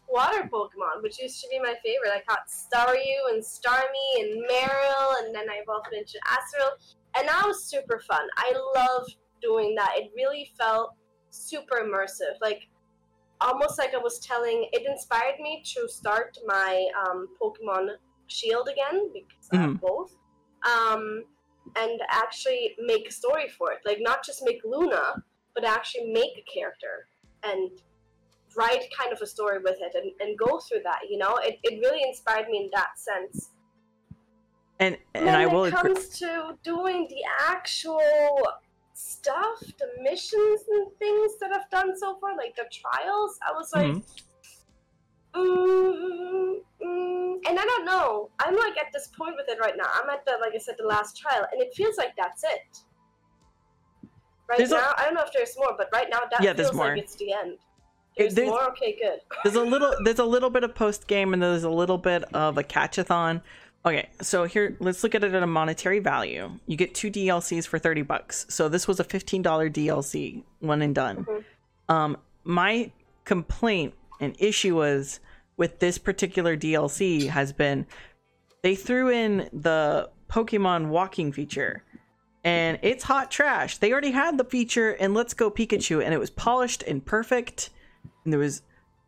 B: water Pokemon, which used to be my favorite. I caught Staryu and Starmie and Marill, and then I evolved into Azurill. And that was super fun. I loved doing that. It really felt super immersive. Like, almost like I was telling, it inspired me to start my um, Pokemon Shield again, because I have both. Um, and actually make a story for it. Like not just make Luna, but actually make a character and write kind of a story with it and, and go through that, you know? It, it really inspired me in that sense.
A: and and
B: when
A: I
B: it
A: will agree.
B: comes to doing the actual stuff, the missions and things that I've done so far, like the trials, I was like,
A: Mhm.
B: Mm, mm, and I don't know. I'm like at this point with it right now. I'm at the like I said, the last trial, and it feels like that's it. Right
A: There's
B: now, I I don't know if there's more, but right now that
A: Yeah,
B: feels like it's the end. There's,
A: there's-
B: more. Okay, good. (laughs)
A: There's a little there's a little bit of post game and there's a little bit of a catchathon. Okay, so here let's look at it at a monetary value. You get two DLCs for 30 bucks. So this was a $15 DLC, one and done.
B: Mhm.
A: Um my complaint and issue was with this particular DLC has been they threw in the Pokemon walking feature and it's hot trash. They already had the feature in Let's Go Pikachu and it was polished and perfect and there was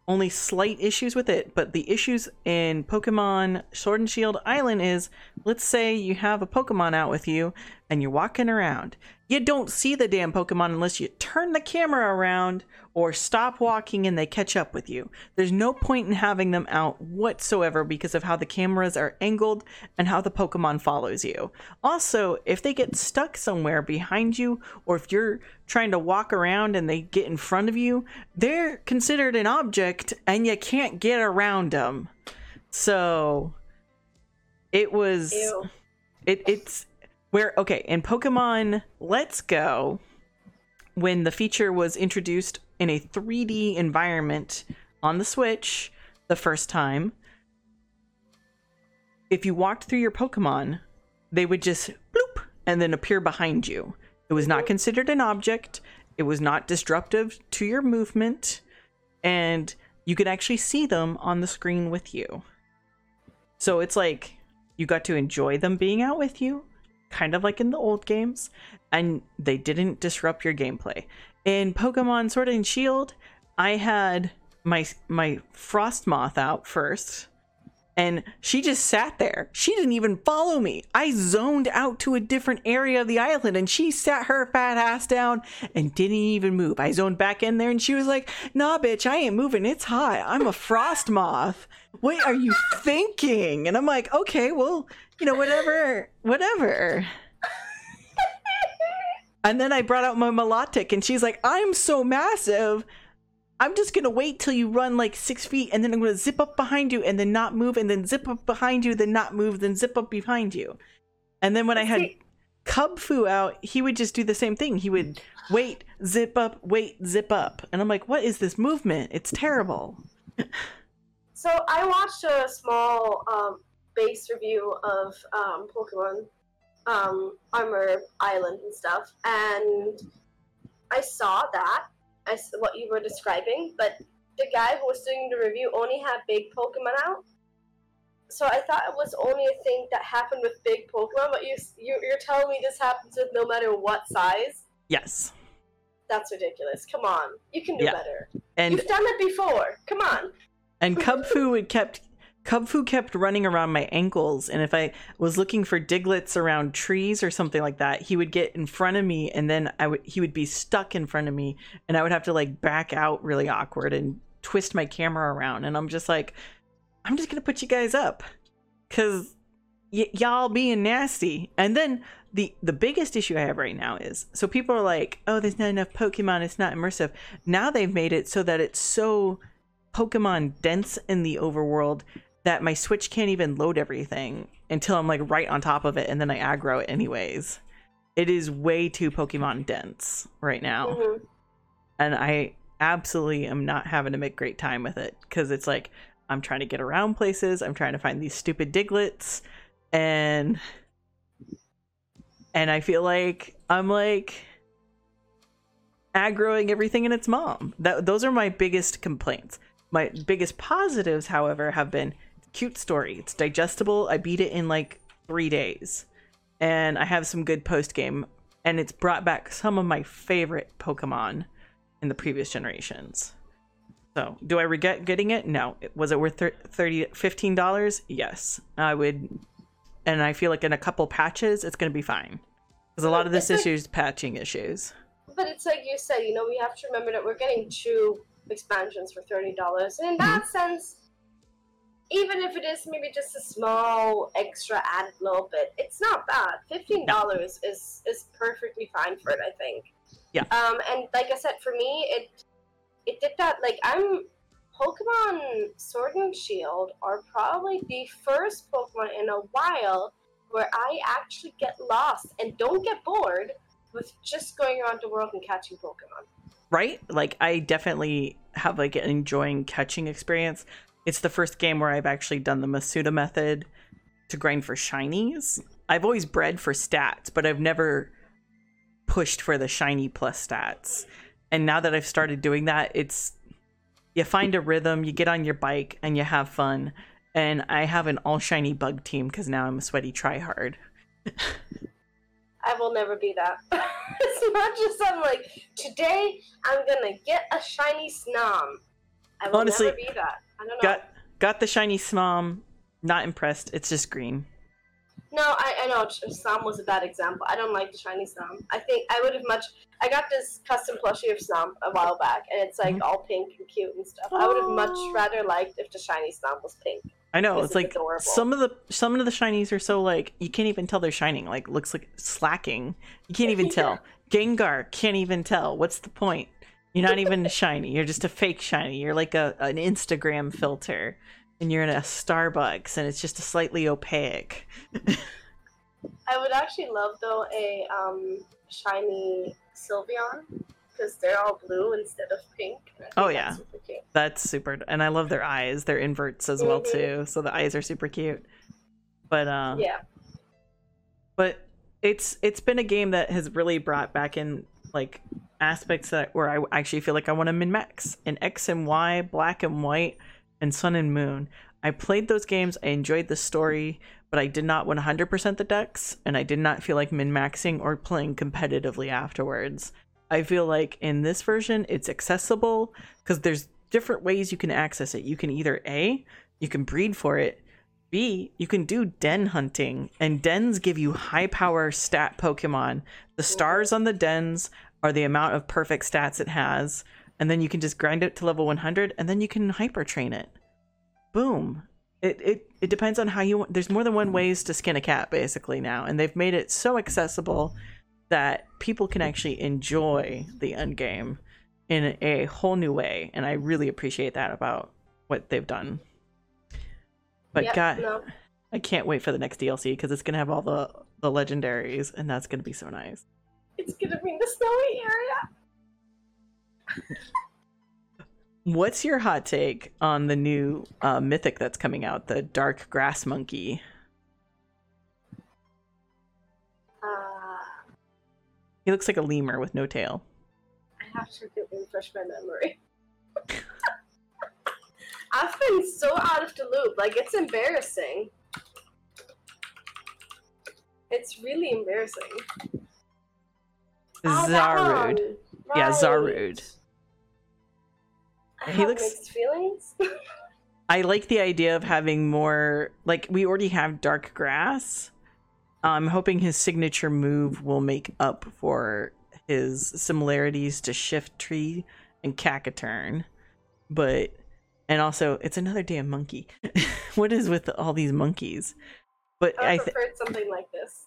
A: only slight issues with it but the issues in pokemon sword and shield island is let's say you have a pokemon out with you and you're walking around you don't see the damn pokemon unless you turn the camera around or stop walking and they catch up with you. There's no point in having them out whatsoever because of how the cameras are angled and how the pokemon follows you. Also if they get stuck somewhere behind you or if you're trying to walk around and they get in front of you they're considered an object and you can't get around them so it was
B: Ew.
A: it it's where okay in pokemon let's go when the feature was introduced in a 3d environment on the switch the first time if you walked through your pokemon they would just bloop and then appear behind you. It was not considered an object. It was not disruptive to your movement. And you could actually see them on the screen with you. So it's like you got to enjoy them being out with you, kind of like in the old games, and they didn't disrupt your gameplay. In Pokemon Sword and Shield, I had my my Frosmoth out first, and she just sat there. She didn't even follow me. I zoned out to a different area of the island and she sat her fat ass down and didn't even move. I zoned back in there and she was like, "Nah, bitch, I ain't moving. It's high. I'm a Frosmoth. What are you thinking? And I'm like, "Okay, well, you know, whatever, whatever." and then I brought out my Milotic and she's like, "I'm so massive." I'm just gonna wait till you run like six feet, and then I'm gonna zip up behind you, and then not move, and then zip up behind you, then not move, then zip up behind you. And then when I had Kubfu out, he would just do the same thing. He would wait, zip up, wait, zip up, and I'm like, what is this movement? It's terrible. (laughs)
B: so I watched a small um, base review of um, Pokemon um, Armor Island and stuff, and I saw that as what you were describing, but the guy who was doing the review only had big Pokemon out. So I thought it was only a thing that happened with big Pokemon, but you, you you're telling me this happens with no matter what size?
A: Yes.
B: That's ridiculous. Come on, you can do yeah. better.
A: And
B: you've done it before. Come on.
A: And Kubfu would kept Kubfu kept running around my ankles, and if I was looking for Digletts around trees or something like that, he would get in front of me, and then I would he would be stuck in front of me, and I would have to like back out really awkward and twist my camera around, and I'm just like, I'm just gonna put you guys up, cause y- y'all being nasty, and then the the biggest issue I have right now is so people are like, oh, there's not enough Pokemon, it's not immersive. Now they've made it so that it's so Pokemon dense in the overworld that my Switch can't even load everything until I'm like right on top of it and then I aggro it anyways. It is way too Pokemon dense right now. Mm-hmm. And I absolutely am not having to make great time with it because it's like I'm trying to get around places, I'm trying to find these stupid Digletts and and I feel like I'm like aggroing everything in its mom. That those are my biggest complaints. My biggest positives, however, have been cute story. It's digestible. I beat it in like three days, and I have some good post game, and it's brought back some of my favorite Pokemon in the previous generations. So, do I regret getting it? No. Was it worth 30 $15? Yes. I would and I feel like in a couple patches it's going to be fine. Cuz a lot of this issue is patching issues.
B: But it's like you said, you know, we have to remember that we're getting two expansions for $30. And in that mm-hmm. sense, even if it is maybe just a small extra added little bit, it's not bad. Fifteen dollars no. is is perfectly fine for it, I think.
A: Yeah.
B: Um, and like I said, for me, it it did that. Like I'm Pokemon Sword and Shield are probably the first Pokemon in a while where I actually get lost and don't get bored with just going around the world and catching Pokemon.
A: Right? Like I definitely have like an enjoying catching experience. It's the first game where I've actually done the Masuda method to grind for shinies. I've always bred for stats, but I've never pushed for the shiny plus stats. And now that I've started doing that, it's you find a rhythm, you get on your bike, and you have fun. And I have an all shiny bug team because now I'm a sweaty tryhard.
B: I will never be that. (laughs) it's not just I'm like, today I'm gonna get a shiny snom. I will Honestly, never be that. I don't know.
A: Got got the shiny Snom. Not impressed. It's just green.
B: No, I, I know Snom was a bad example. I don't like the shiny Snom. I think I would have much. I got this custom plushie of Snom a while back, and it's like mm-hmm. all pink and cute and stuff. Oh. I would have much rather liked if the shiny Snom was pink.
A: I know it's, like adorable. some of the some of the shinies are so like you can't even tell they're shining. Like looks like Slaking. You can't even (laughs) tell. Gengar can't even tell. What's the point? You're not even a shiny. You're just a fake shiny. You're like a an Instagram filter, and you're in a Starbucks, and it's just a slightly opaque.
B: I would actually love though a um, shiny Sylveon because they're all blue instead of pink.
A: Oh yeah, super that's super, and I love their eyes. They're inverts as mm-hmm. well too, so the eyes are super cute. But uh,
B: yeah,
A: but it's it's been a game that has really brought back in like aspects that where I actually feel like I want to min max in X and Y, black and white. and Sun and Moon. I played those games, I enjoyed the story, but I did not 100% the dex, and I did not feel like min maxing or playing competitively afterwards. I feel like in this version, it's accessible because there's different ways you can access it. You can either A, you can breed for it, B, you can do den hunting, and dens give you high power stat Pokemon. The stars on the dens are the amount of perfect stats it has, and then you can just grind it to level 100, and then you can hyper train it. Boom. It, it it depends on how you want. There's more than one ways to skin a cat basically now, and they've made it so accessible that people can actually enjoy the end game in a whole new way, and I really appreciate that about what they've done. But
B: Yep,
A: God,
B: no.
A: I can't wait for the next DLC because it's gonna have all the the legendaries, and that's gonna be so nice.
B: It's gonna be in the snowy area.
A: What's your hot take on the new uh, mythic that's coming out, the Dark Grass Monkey?
B: Uh,
A: He looks like a lemur with no tail.
B: I have to refresh my memory. (laughs) I've been so out of the loop. Like it's embarrassing. It's really embarrassing. Oh, that
A: Zarude. Yeah,
B: Right.
A: Zarude.
B: I
A: He looks-
B: mixed feelings. (laughs)
A: I like the idea of having more like we already have dark grass. I'm hoping his signature move will make up for his similarities to Shiftry and Cacturne. But and also it's another damn monkey. (laughs) what is with all these monkeys? But
B: I
A: I
B: preferred something like this.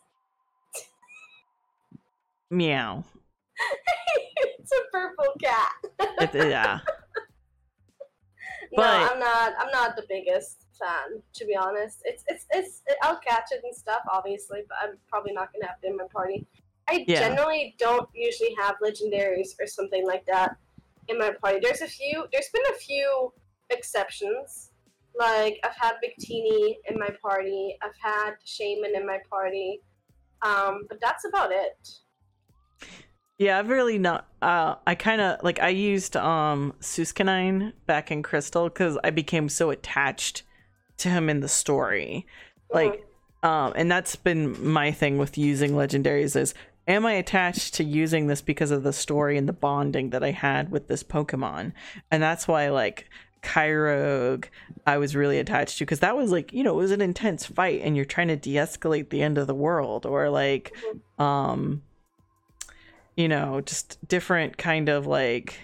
A: Meow. (laughs)
B: it's a purple cat.
A: It- yeah. (laughs)
B: no, I'm not. I'm not the biggest fan, to be honest. It's it's it's. I'll catch it and stuff, obviously, but I'm probably not gonna have it in my party. I
A: Yeah.
B: generally don't usually have legendaries or something like that in my party. There's a few. There's been a few exceptions. Like I've had Victini in my party. I've had Shaymin in my party. Um, but that's about it.
A: Yeah, I've really not. Uh, I kind of like I used um Suskanine back in Crystal because I became so attached to him in the story. Like, um, and that's been my thing with using legendaries is am I attached to using this because of the story and the bonding that I had with this Pokemon? And that's why like Kyogre I was really attached to because that was like you know it was an intense fight and you're trying to de-escalate the end of the world or like um you know just different kind of like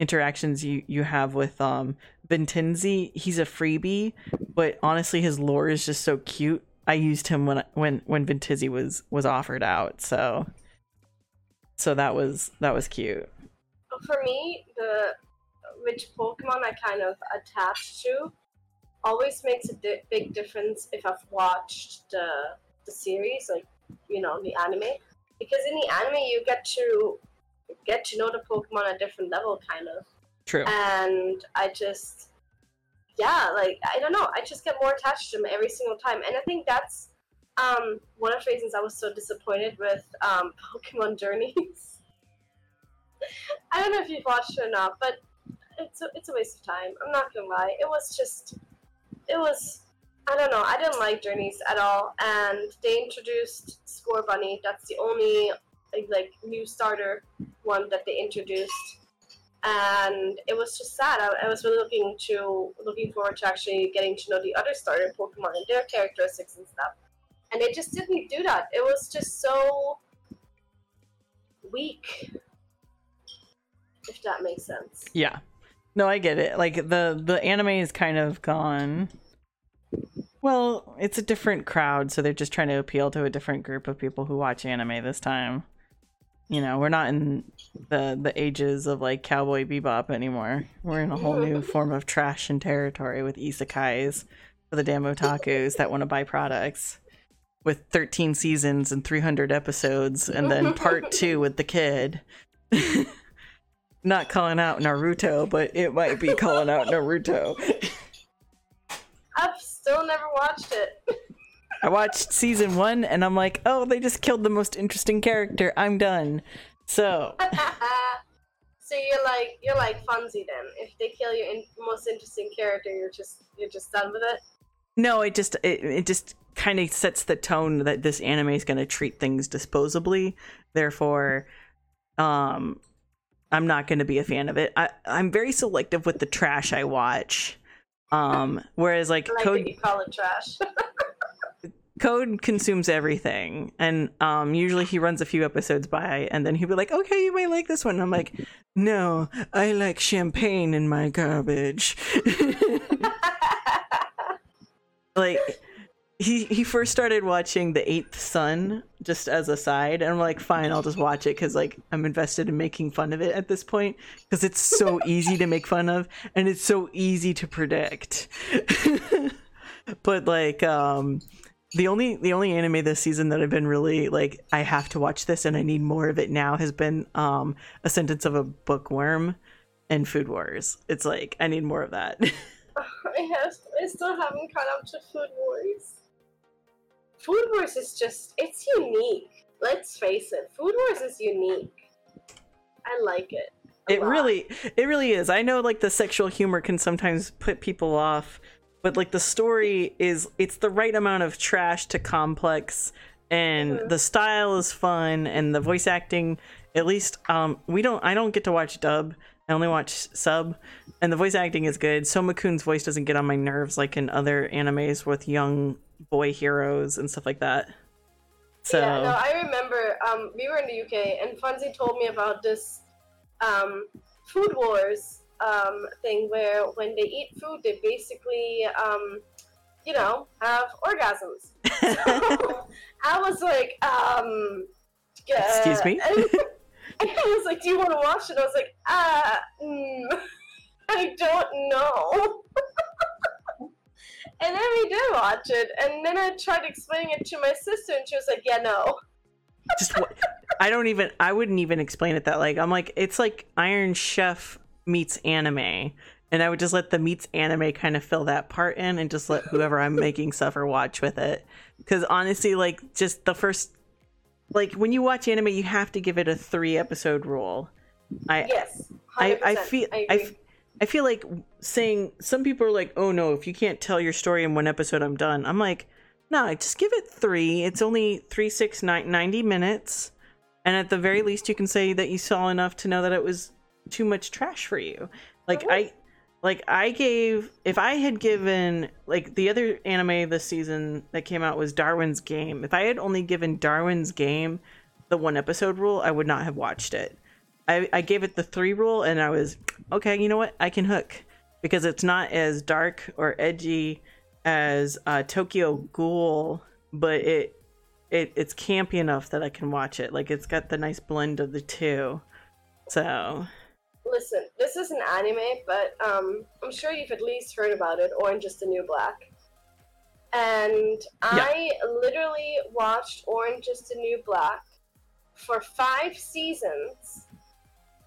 A: interactions you you have with um Vincenzi. He's a freebie but honestly his lore is just so cute. I used him when when when Vincenzi was was offered out so so that was that was cute.
B: For me, the which Pokemon I kind of attach to always makes a di- big difference if I've watched the the series, like you know the anime, because in the anime you get to get to know the Pokemon at a different level, kind of,
A: true
B: and I just yeah, like I don't know, I just get more attached to them every single time, and I think that's um one of the reasons I was so disappointed with um (laughs) Pokemon Journeys. I don't know if you've watched it or not, but it's a, it's a waste of time. I'm not gonna lie. It was just, it was, I don't know. I didn't like Journeys at all, and they introduced Scorbunny. That's the only like, new starter one that they introduced, and it was just sad. I, I was really looking to looking forward to actually getting to know the other starter Pokemon and their characteristics and stuff, and they just didn't do that. It was just so weak if that makes sense.
A: Yeah. No, I get it. Like the the anime is kind of gone. Well, it's a different crowd, so they're just trying to appeal to a different group of people who watch anime this time. You know, we're not in the the ages of like Cowboy Bebop anymore. We're in a whole new (laughs) form of trash and territory with isekais for the damn otakus that want to buy products with 13 seasons and 300 episodes and then part 2 (laughs) with the kid. (laughs) not calling out Naruto, but it might be calling out Naruto.
B: I've still never watched it.
A: I watched season one and I'm like, oh, they just killed the most interesting character. I'm done. So, (laughs)
B: So you're like you're like Fonzie then. If they kill your in- most interesting character, you're just you're just done with it.
A: No, it just it, it just kind of sets the tone that this anime is going to treat things disposably. Therefore, um, I'm not going to be a fan of it. I I'm very selective with the trash I watch. Um, whereas like,
B: like
A: Code
B: you call it trash. (laughs)
A: Code consumes everything, and um, usually he runs a few episodes by, and then he'll be like, "Okay, you might like this one." And I'm like, "No, I like champagne in my garbage." (laughs) like he he first started watching The Eighth Son just as a side, and I'm like, "Fine, I'll just watch it because like I'm invested in making fun of it at this point because it's so (laughs) easy to make fun of, and it's so easy to predict." (laughs) but like um the only the only anime this season that I've been really like I have to watch this and I need more of it now has been um Ascendance of a Bookworm and Food Wars. It's like I need more of that. (laughs)
B: I have I still haven't caught up to Food Wars. Food Wars is just it's unique. Let's face it. Food Wars is unique. I like it.
A: it
B: lot.
A: really it really is. I know like the sexual humor can sometimes put people off, but like the story is it's the right amount of trash to complex and
B: Mhm.
A: the style is fun and the voice acting at least um we don't I don't get to watch dub. I only watch sub and the voice acting is good. Soma Kun's voice doesn't get on my nerves like in other animes with young boy heroes and stuff like that. So
B: Yeah, no, I remember um, we were in the UK and Fonzie told me about this um, food wars um, thing where when they eat food, they basically, um, you know, have orgasms. (laughs) So (laughs) I was like, um, yeah.
A: Excuse me? (laughs)
B: And (laughs) I was like, "Do you want to watch it?" I was like, "Ah, mm, (laughs) I don't know." (laughs) and then we did watch it, and then I tried explaining it to my sister, and she was like, "Yeah, no."
A: just what I don't even I wouldn't even explain it that like I'm like it's like Iron Chef meets anime and I would just let the meets anime kind of fill that part in and just let whoever I'm making suffer watch with it cuz honestly like just the first like when you watch anime you have to give it a 3 episode rule. I
B: Yes,
A: I
B: 100%.
A: I feel
B: I
A: I, I feel like saying some people are like, "Oh no, if you can't tell your story in one episode, I'm done." I'm like, "No, just give it 3. It's only 3 6 9 90 minutes." And at the very least you can say that you saw enough to know that it was too much trash for you. Like. I like I gave if I had given like the other anime this season that came out was Darwin's Game. If I had only given Darwin's Game the one episode rule, I would not have watched it. I, I gave it the three rule and I was okay, you know what? I can hook because it's not as dark or edgy as uh, Tokyo Ghoul, but it it it's campy enough that I can watch it. Like it's got the nice blend of the two. So
B: Listen, this is an anime, but um, I'm sure you've at least heard about it, Orange is the New Black. And I literally watched Orange is the New Black for five seasons.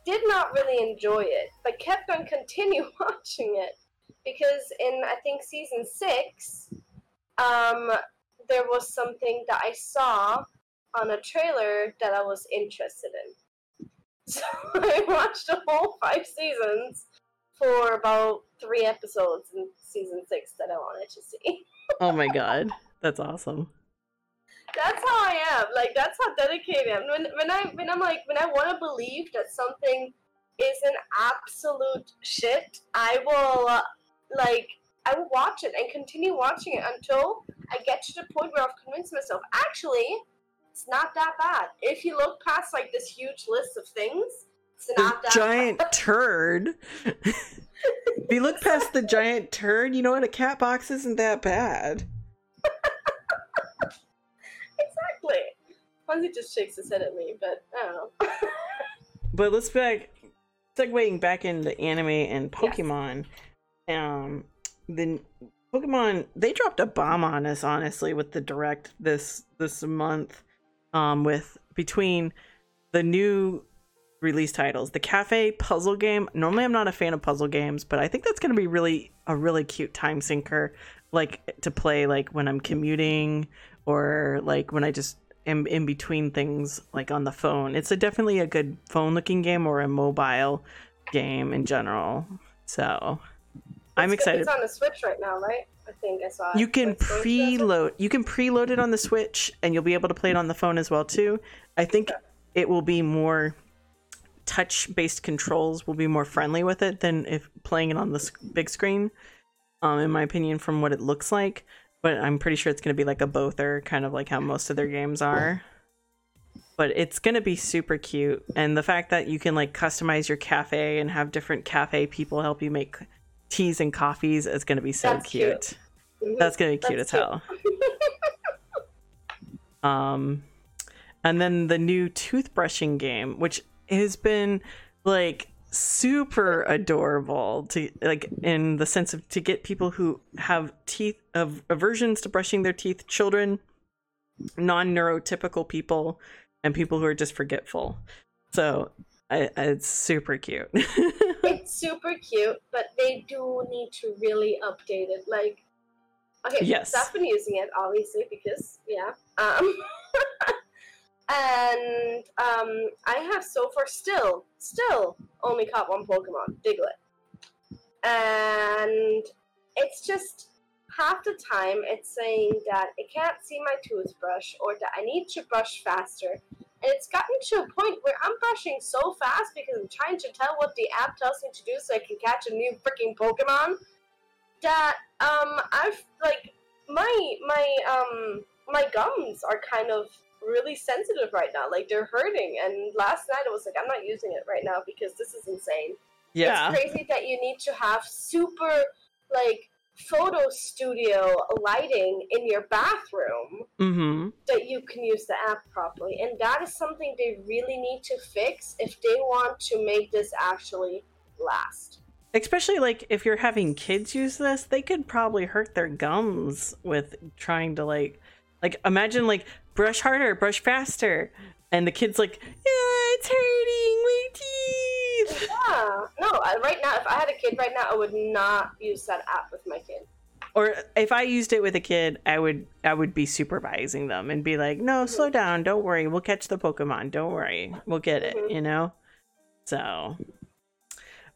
B: Did not really enjoy it, but kept on (laughs) continue (laughs) watching it because in I think season six, um, there was something that I saw on a trailer that I was interested in. So (laughs) I watched a whole five seasons for about three episodes in season six that I wanted to see. (laughs)
A: oh my god, that's awesome.
B: That's how I am. Like that's how dedicated I am. When when I when I'm like when I want to believe that something is an absolute shit, I will uh, like I will watch it and continue watching it until I get to the point where I've convinced myself actually it's not that bad. If you look past like this huge list of things, it's not that
A: giant
B: bad. (laughs)
A: turd. if you look past the giant turd, you know what? A cat box isn't that bad.
B: exactly. Fonzie just shakes his head at me, but I don't know. (laughs)
A: But let's back segueing back into anime and Pokemon. Um then Pokemon they dropped a bomb on us honestly with the direct this this month um with between the new release titles. The cafe puzzle game. Normally I'm not a fan of puzzle games, but I think that's going to be really a really cute time sinker like to play like when I'm commuting or like when I just am in between things like on the phone. It's a definitely a good phone looking game or a mobile game in general. So I'm excited.
B: It's on the Switch right now, right? I think I saw.
A: You can preload. You can preload it on the Switch, and you'll be able to play it on the phone as well too. I think it will be more touch-based controls will be more friendly with it than if playing it on the big screen. Um, in my opinion, from what it looks like, but I'm pretty sure it's going to be like a bother, kind of like how most of their games are. But it's going to be super cute, and the fact that you can like customize your cafe and have different cafe people help you make teas and coffees is going to be so
B: That's cute.
A: cute. That's gonna be cute
B: That's
A: as hell. (laughs) um, and then the new toothbrushing game, which has been like super adorable to like in the sense of to get people who have teeth of aversions to brushing their teeth, children, non-neurotypical people, and people who are just forgetful. So I, it's super cute. (laughs)
B: it's super cute, but they do need to really update it. Like, okay,
A: Yes.
B: I've been using it obviously because yeah. Um, (laughs) and um, I have so far still, still only caught one Pokemon, Diglett, and it's just half the time it's saying that it can't see my toothbrush or that I need to brush faster. And it's gotten to a point where I'm brushing so fast because I'm trying to tell what the app tells me to do so I can catch a new freaking Pokemon. That um I've like my my um my gums are kind of really sensitive right now. Like they're hurting. And last night I was like, I'm not using it right now because this is insane.
A: yeah.
B: It's crazy that you need to have super like photo studio lighting in your bathroom
A: Mm-hmm.
B: that you can use the app properly. And that is something they really need to fix if they want to make this actually last.
A: especially like if you're having kids use this they could probably hurt their gums with trying to like like imagine like brush harder brush faster and the kid's like yeah it's hurting teeth
B: Yeah. No, I, right now, if I had a kid right now, I would not use that app with my kid.
A: or if i used it with a kid i would i would be supervising them and be like no slow down. Don't worry. We'll catch the pokemon. Don't worry. We'll get it
B: Mhm.
A: you know? So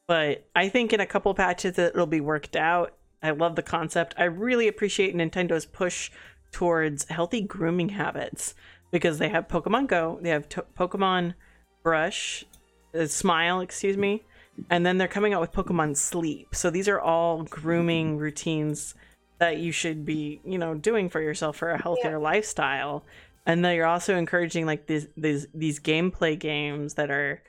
A: but i think in a couple patches it'll be worked out. I love the concept. I really appreciate nintendo's push towards healthy grooming habits because they have pokemon go they have to- pokemon brush uh, smile excuse me. And then they're coming out with pokemon sleep. So these are all grooming routines that you should be you know doing for yourself for a healthier lifestyle. And then you're also encouraging like these these these gameplay games that are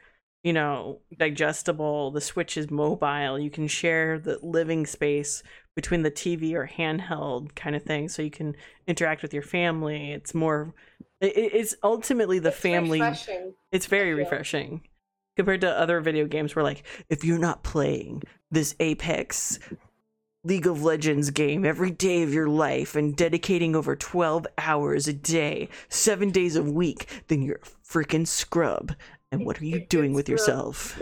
A: you know digestible. The switch is mobile. You can share the living space between the tv or handheld kind of thing so you can interact with your family. It's more it, it's ultimately the
B: It's
A: family
B: refreshing.
A: it's very refreshing compared to other video games where like if you're not playing this apex league of legends game every day of your life and dedicating over 12 hours a day seven days a week then you're a freaking scrub. And what are you doing with yourself?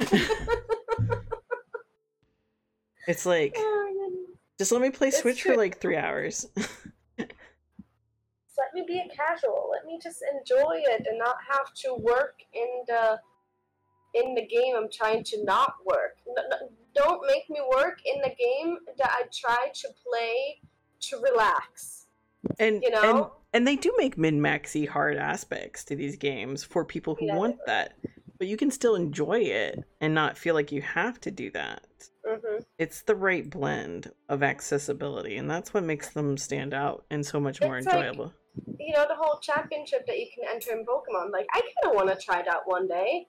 A: (laughs) It's like oh, just let me play
B: It's
A: switch for like three hours. (laughs)
B: Let me be a casual. Let me just enjoy it and not have to work in the uh, in the game I'm trying to not work. N- n- don't make me work in the game that I try to play to relax.
A: and
B: You know?
A: and and they do make min maxy hard aspects to these games for people who
B: Yeah,
A: want that but you can still enjoy it and not feel like you have to do that
B: hmm
A: it's the right blend of accessibility and that's what makes them stand out and so much more
B: It's like-
A: enjoyable
B: You know the whole championship that you can enter in Pokemon. Like I kind of want to try that one day.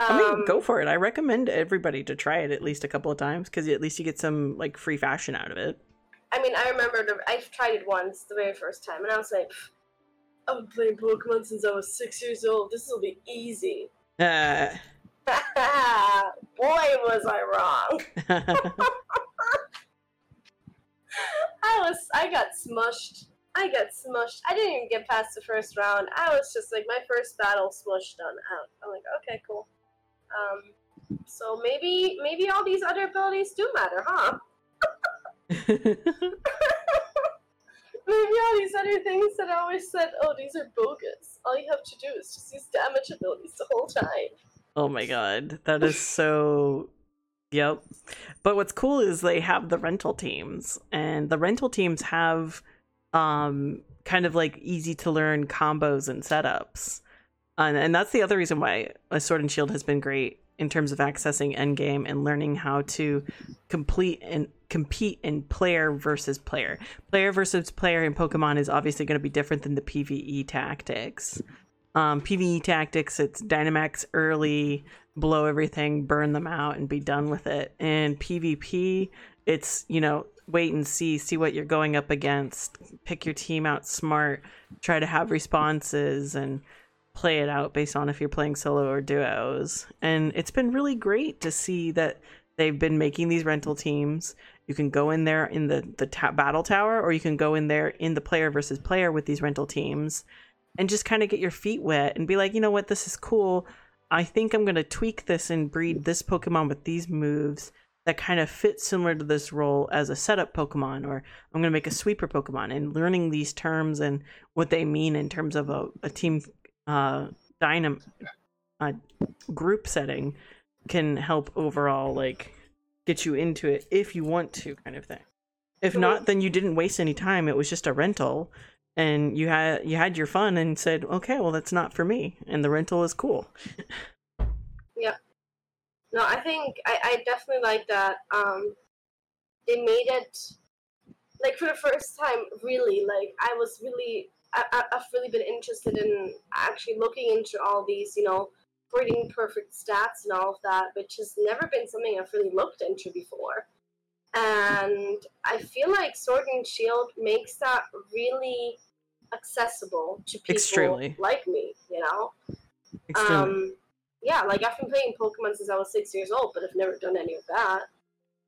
A: I mean
B: Um,
A: go for it i recommend everybody to try it at least a couple of times because at least you get some like free fashion out of it
B: I mean, I remember the, I've tried it once the very first time, and I was like, I've been playing Pokemon since I was six years old. This will be easy.
A: uh, (laughs)
B: Boy, was I wrong. (laughs) (laughs) I was, I got smushed. I got smushed. I didn't even get past the first round. I was just like, my first battle smushed done out. I'm like, okay, cool. Um, so maybe, maybe all these other abilities do matter, huh? (laughs) Maybe yeah, these other things that I always said, oh, these are bogus. All you have to do is just use damage abilities the whole time.
A: Oh my god, that is so. Yep. But what's cool is they have the rental teams, and the rental teams have um kind of like easy to learn combos and setups. And, and that's the other reason why a Sword and Shield has been great in terms of accessing endgame and learning how to complete and compete in player versus player. Player versus player in Pokemon is obviously going to be different than the PvE tactics. Um, PvE tactics, it's Dynamax early, blow everything, burn them out, and be done with it. And PvP, it's, you know, wait and see, see what you're going up against, pick your team out smart, try to have responses, and play it out based on if you're playing solo or duos. And it's been really great to see that they've been making these rental teams. You can go in there in the the ta- battle tower, or you can go in there in the player versus player with these rental teams, and just kind of get your feet wet and be like, you know what, this is cool. I think I'm gonna tweak this and breed this Pokemon with these moves that kind of fit similar to this role as a setup Pokemon, or I'm gonna make a sweeper Pokemon. And learning these terms and what they mean in terms of a, a team uh, dynam uh, group setting can help overall like get you into it if you want to kind of thing. If not then you didn't waste any time. It was just a rental and you had you had your fun and said okay well that's not for me and the rental is cool.
B: Yeah. No i think i, I definitely like that um they made it like for the first time really like i was really I, I've really been interested in actually looking into all these, you know, breeding perfect stats and all of that, which has never been something I've really looked into before. And I feel like Sword and Shield makes that really accessible to people
A: Extremely.
B: like me, you know?
A: Extremely.
B: Um, yeah, like I've been playing Pokemon since I was six years old, but I've never done any of that.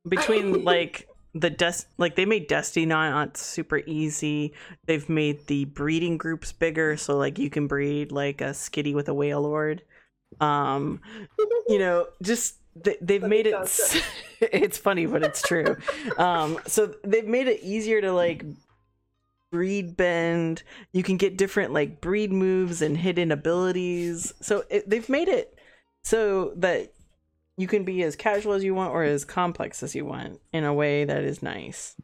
A: between (laughs) like the dust like they made dusty not super easy. They've made the breeding groups bigger, so like you can breed like a Skitty with a Wailord. Um, you know, just they, they've
B: Funny
A: made it.
B: concept. (laughs)
A: it's funny, but it's true. um, so they've made it easier to like breed bend. You can get different like breed moves and hidden abilities. So it, they've made it so that you can be as casual as you want or as complex as you want in a way that is nice.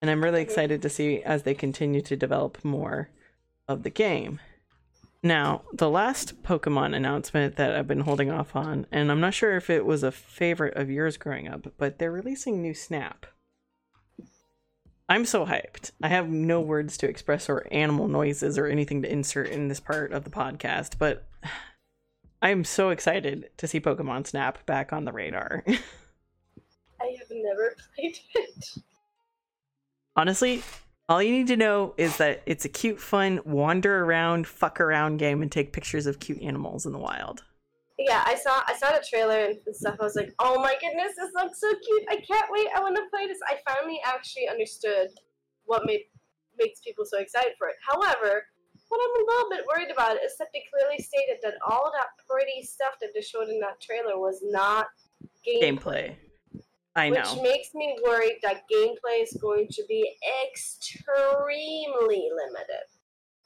A: And I'm really excited to see as they continue to develop more of the game. Now, the last Pokemon announcement that I've been holding off on, and I'm not sure if it was a favorite of yours growing up, but they're releasing new Snap. I'm so hyped. I have no words to express or animal noises or anything to insert in this part of the podcast, but I am so excited to see Pokemon Snap back on the radar. (laughs)
B: I have never (laughs) played it.
A: Honestly, all you need to know is that it's a cute, fun, wander around, fuck around game and take pictures of cute animals in the wild.
B: Yeah, I saw I saw the trailer and stuff. I was like, oh my goodness, this looks so cute. I can't wait. I want to play this. I finally actually understood what made makes people so excited for it. However, what I'm a little bit worried about is that they clearly stated that all that pretty stuff that they showed in that trailer was not gameplay.
A: Gameplay. I
B: Which makes me worried that gameplay is going to be extremely limited.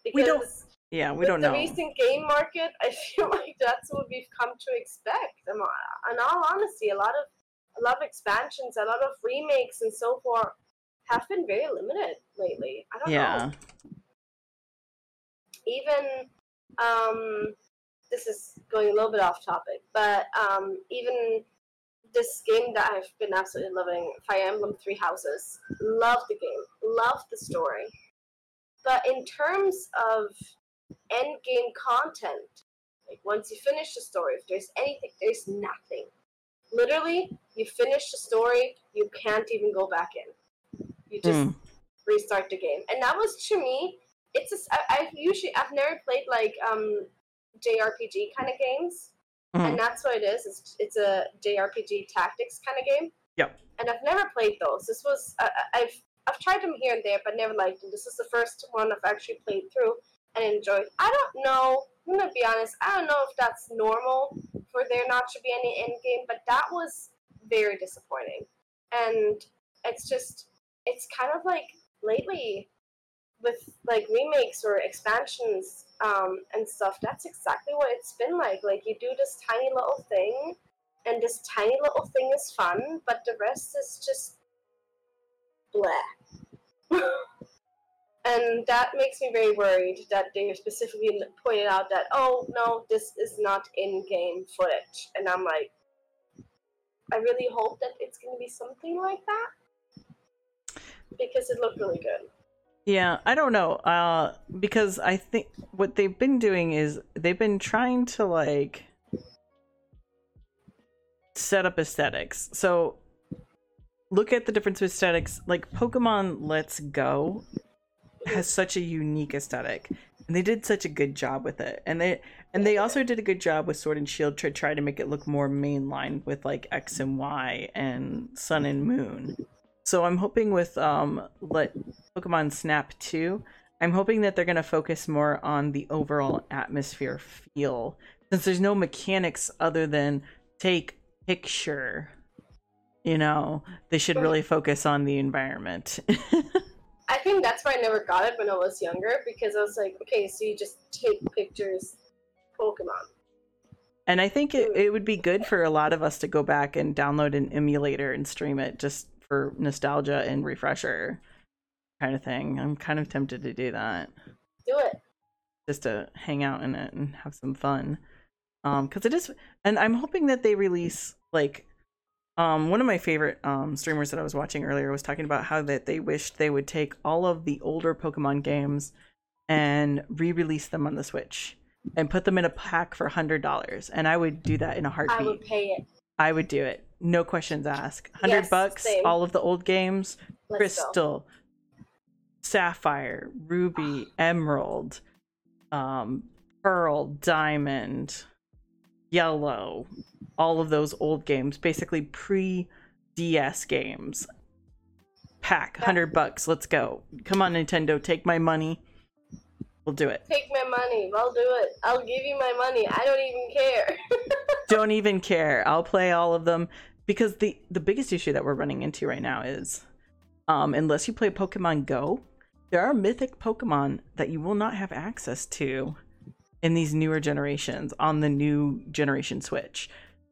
B: Because
A: We don't Yeah, we don't
B: the
A: know.
B: recent game market, (laughs) I feel like that's what we've come to expect. In all honesty, a lot of a lot of expansions, a lot of remakes, and so forth have been very limited lately. I don't
A: Yeah.
B: know. Even um, this is going a little bit off topic, but um, even this game that I've been absolutely loving, Fire Emblem Three Houses, love the game, love the story. But in terms of end game content, like once you finish the story, if there's anything, there's nothing. Literally, you finish the story, you can't even go back in. You just
A: Mm.
B: restart the game, and that was to me. It's just, I, I've usually I've never played like um JRPG kind of games,
A: Mhm.
B: and that's what it is. It's it's a JRPG tactics kind of game.
A: Yep.
B: And I've never played those. This was I, I- I've I've tried them here and there, but never liked them. This is the first one I've actually played through and enjoyed. I don't know. I'm gonna be honest. I don't know if that's normal for there not to be any end game, but that was very disappointing. And it's just, it's kind of like lately, with like remakes or expansions um, and stuff, that's exactly what it's been like. Like you do this tiny little thing, and this tiny little thing is fun, but the rest is just bleh. (laughs) and that makes me very worried that they specifically pointed out that oh no, this is not in-game footage, and I'm like, I really hope that it's going to be something like that because it looked really good.
A: Yeah, I don't know. Uh because I think what they've been doing is they've been trying to like set up aesthetics. So look at the difference with aesthetics. Like Pokemon Let's Go has such a unique aesthetic. And they did such a good job with it. And they and they also did a good job with Sword and Shield to try to make it look more mainline with like X and Y and Sun and Moon. So I'm hoping with um let Pokemon Snap 2, I'm hoping that they're gonna focus more on the overall atmosphere feel. Since there's no mechanics other than take picture. You know, they should really focus on the environment. (laughs)
B: I think that's why I never got it when I was younger because I was like, okay, so you just take pictures, Pokemon.
A: And I think it, it would be good for a lot of us to go back and download an emulator and stream it just for nostalgia and refresher kind of thing. I'm kind of tempted to do that.
B: Do it.
A: Just to hang out in it and have some fun. Um, because it is, and I'm hoping that they release like, um, one of my favorite um streamers that I was watching earlier was talking about how that they wished they would take all of the older Pokemon games and re-release them on the Switch and put them in a pack for hundred dollars, and I would do that in a heartbeat.
B: I would pay it.
A: I would do it. No questions asked. Hundred
B: Yes,
A: bucks,
B: same.
A: all of the old games,
B: Let's go.
A: Crystal, Sapphire, Ruby, (sighs) Emerald, um, Pearl, Diamond, Yellow, all of those old games, basically pre DS games. Pack, hundred bucks. Let's go. Come on, Nintendo, take my money. We'll do it.
B: Take my money. I'll do it. I'll give you my money. I don't even care. (laughs)
A: don't even care. I'll play all of them because the the biggest issue that we're running into right now is um unless you play Pokemon Go, there are mythic Pokemon that you will not have access to in these newer generations on the new generation Switch.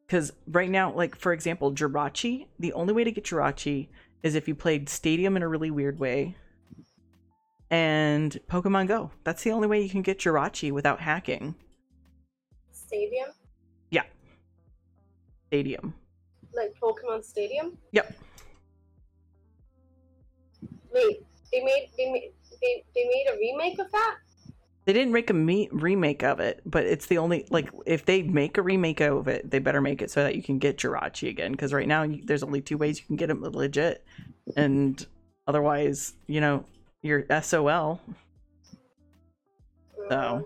A: Cuz right now like for example, Jirachi, the only way to get Jirachi is if you played Stadium in a really weird way and Pokemon Go. That's the only way you can get Jirachi without hacking.
B: Stadium? Yeah.
A: Stadium.
B: Like Pokemon Stadium?
A: Yep.
B: Wait, they made they made they, they made a remake of that?
A: They didn't make a me- remake of it, but it's the only like if they make a remake of it, they better make it so that you can get Jirachi again. Because right now you, there's only two ways you can get him legit, and otherwise, you know, you're SOL. So,
B: Mm.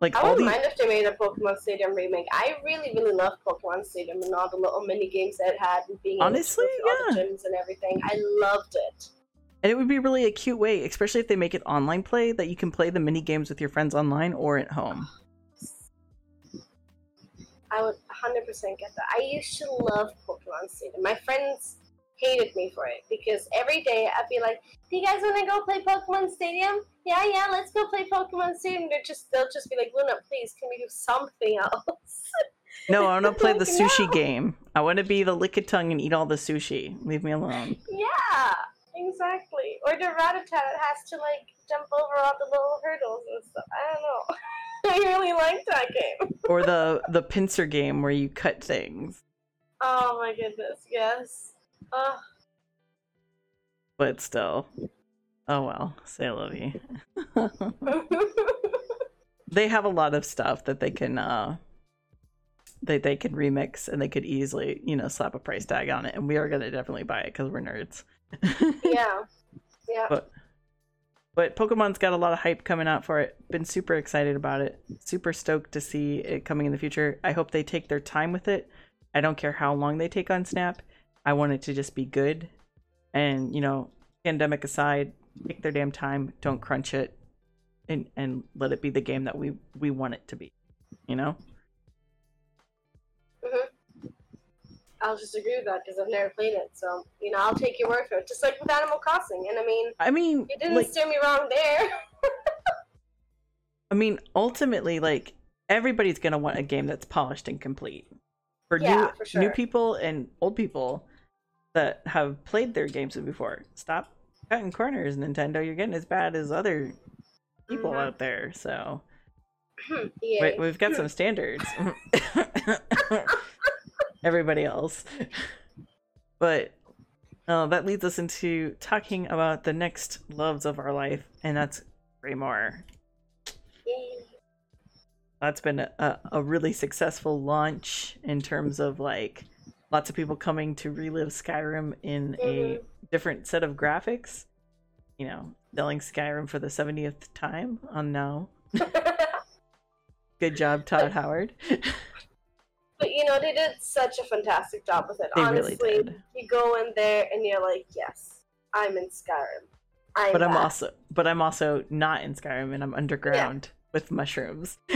A: Like
B: I wouldn't
A: the
B: mind if they made a Pokemon Stadium remake. I really, really love Pokemon Stadium and all the little mini games that it had and being
A: Honestly,
B: the gyms and everything. I loved it.
A: and it would be really a cute way, especially if they make it online play that you can play the mini games with your friends online or at home.
B: I would 100% get that. I used to love Pokemon Stadium. My friends hated me for it because every day I'd be like, "Do you guys want to go play Pokemon Stadium? Yeah, yeah, let's go play Pokemon Stadium." They're just they'll just be like, "Luna, please, can we do something else?" (laughs)
A: No, I want to play the sushi
B: no.
A: game. I want to be the Lickitung and eat all the sushi. Leave me alone.
B: yeah, exactly. Or the Rattata that has to like jump over all the little hurdles and stuff. I don't know. (laughs) I really liked that game.
A: or the (laughs) the pincer game where you cut things.
B: Oh my goodness, yes. Ugh.
A: But still. Oh well, say lovey. (laughs) they have a lot of stuff that they can uh that they can remix and they could easily, you know, slap a price tag on it and we are gonna definitely buy it because we're nerds. (laughs)
B: yeah. Yeah.
A: But but Pokemon's got a lot of hype coming out for it. Been super excited about it. Super stoked to see it coming in the future. I hope they take their time with it. I don't care how long they take on Snap. I want it to just be good. And, you know, pandemic aside, take their damn time, don't crunch it and and let it be the game that we we want it to be. You know?
B: Mm-hmm. I'll just agree with that because I've never played it. So you know, I'll take your word for it. Just like with Animal Crossing, and I mean,
A: I mean,
B: you didn't
A: like,
B: steer me wrong there. (laughs)
A: I mean, ultimately, like everybody's gonna want a game that's polished and complete. For
B: Yeah,
A: new
B: for sure.
A: new people and old people that have played their games before, stop cutting corners, Nintendo. You're getting as bad as other people
B: Mhm.
A: out there. So (laughs)
B: yeah.
A: we, we've got some standards. (laughs) Everybody else, but uh, that leads us into talking about the next loves of our life, and that's Greymoor.
B: Yay.
A: that's been a, a really successful launch in terms of like lots of people coming to relive Skyrim in a
B: Mhm.
A: different set of graphics. You know, selling Skyrim for the 70th time on now. (laughs) Good job, Todd Howard. (laughs)
B: But you know, they did such a fantastic job with it.
A: They
B: Honestly,
A: really
B: you go in there and you're like, yes, I'm in Skyrim. I'm
A: But I'm also but I'm also not in Skyrim and I'm underground with mushrooms. (laughs)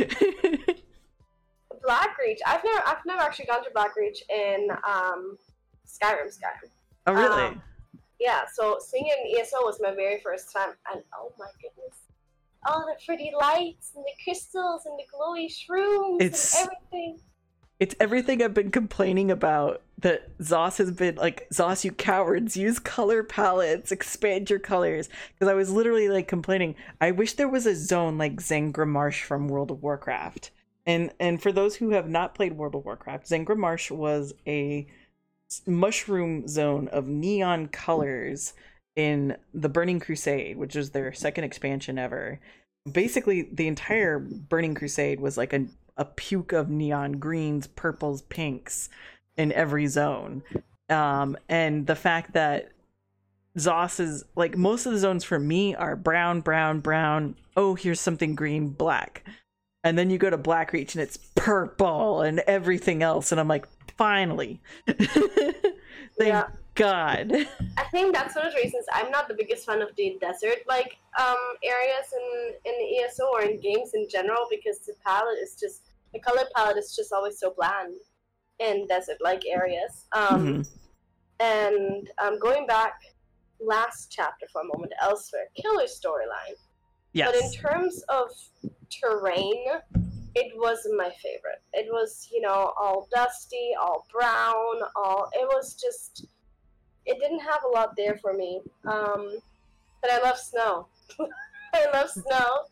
B: Blackreach. I've never, I've never actually gone to Blackreach in um, Skyrim. Skyrim.
A: oh really?
B: Um, Yeah. So singing ESO was my very first time, and oh my goodness, all the pretty lights and the crystals and the glowy shrooms
A: It's-
B: and everything.
A: It's everything I've been complaining about that ZOS has been like, ZOS, you cowards, use color palettes, expand your colors. Because I was literally like complaining, I wish there was a zone like Zangarmarsh from World of Warcraft. And and for those who have not played World of Warcraft, Zangarmarsh was a mushroom zone of neon colors in the Burning Crusade, which was their second expansion ever. Basically, the entire Burning Crusade was like a a puke of neon greens, purples, pinks in every zone. Um, and the fact that ZOS is like most of the zones for me are brown, brown, brown. Oh, here's something green, black. And then you go to Blackreach and it's purple and everything else. And I'm like, finally. (laughs) Thank
B: Yeah.
A: God.
B: I think that's one of the reasons I'm not the biggest fan of the desert like um, areas in in the ESO or in games in general because the palette is just the color palette is just always so bland in desert like areas. Um,
A: Mhm.
B: And um, going back last chapter for a moment, Elsweyr, killer storyline. But in terms of terrain, it wasn't my favorite. It was, you know, all dusty, all brown, all. It was just. It didn't have a lot there for me. Um, but I love snow. (laughs) I love snow,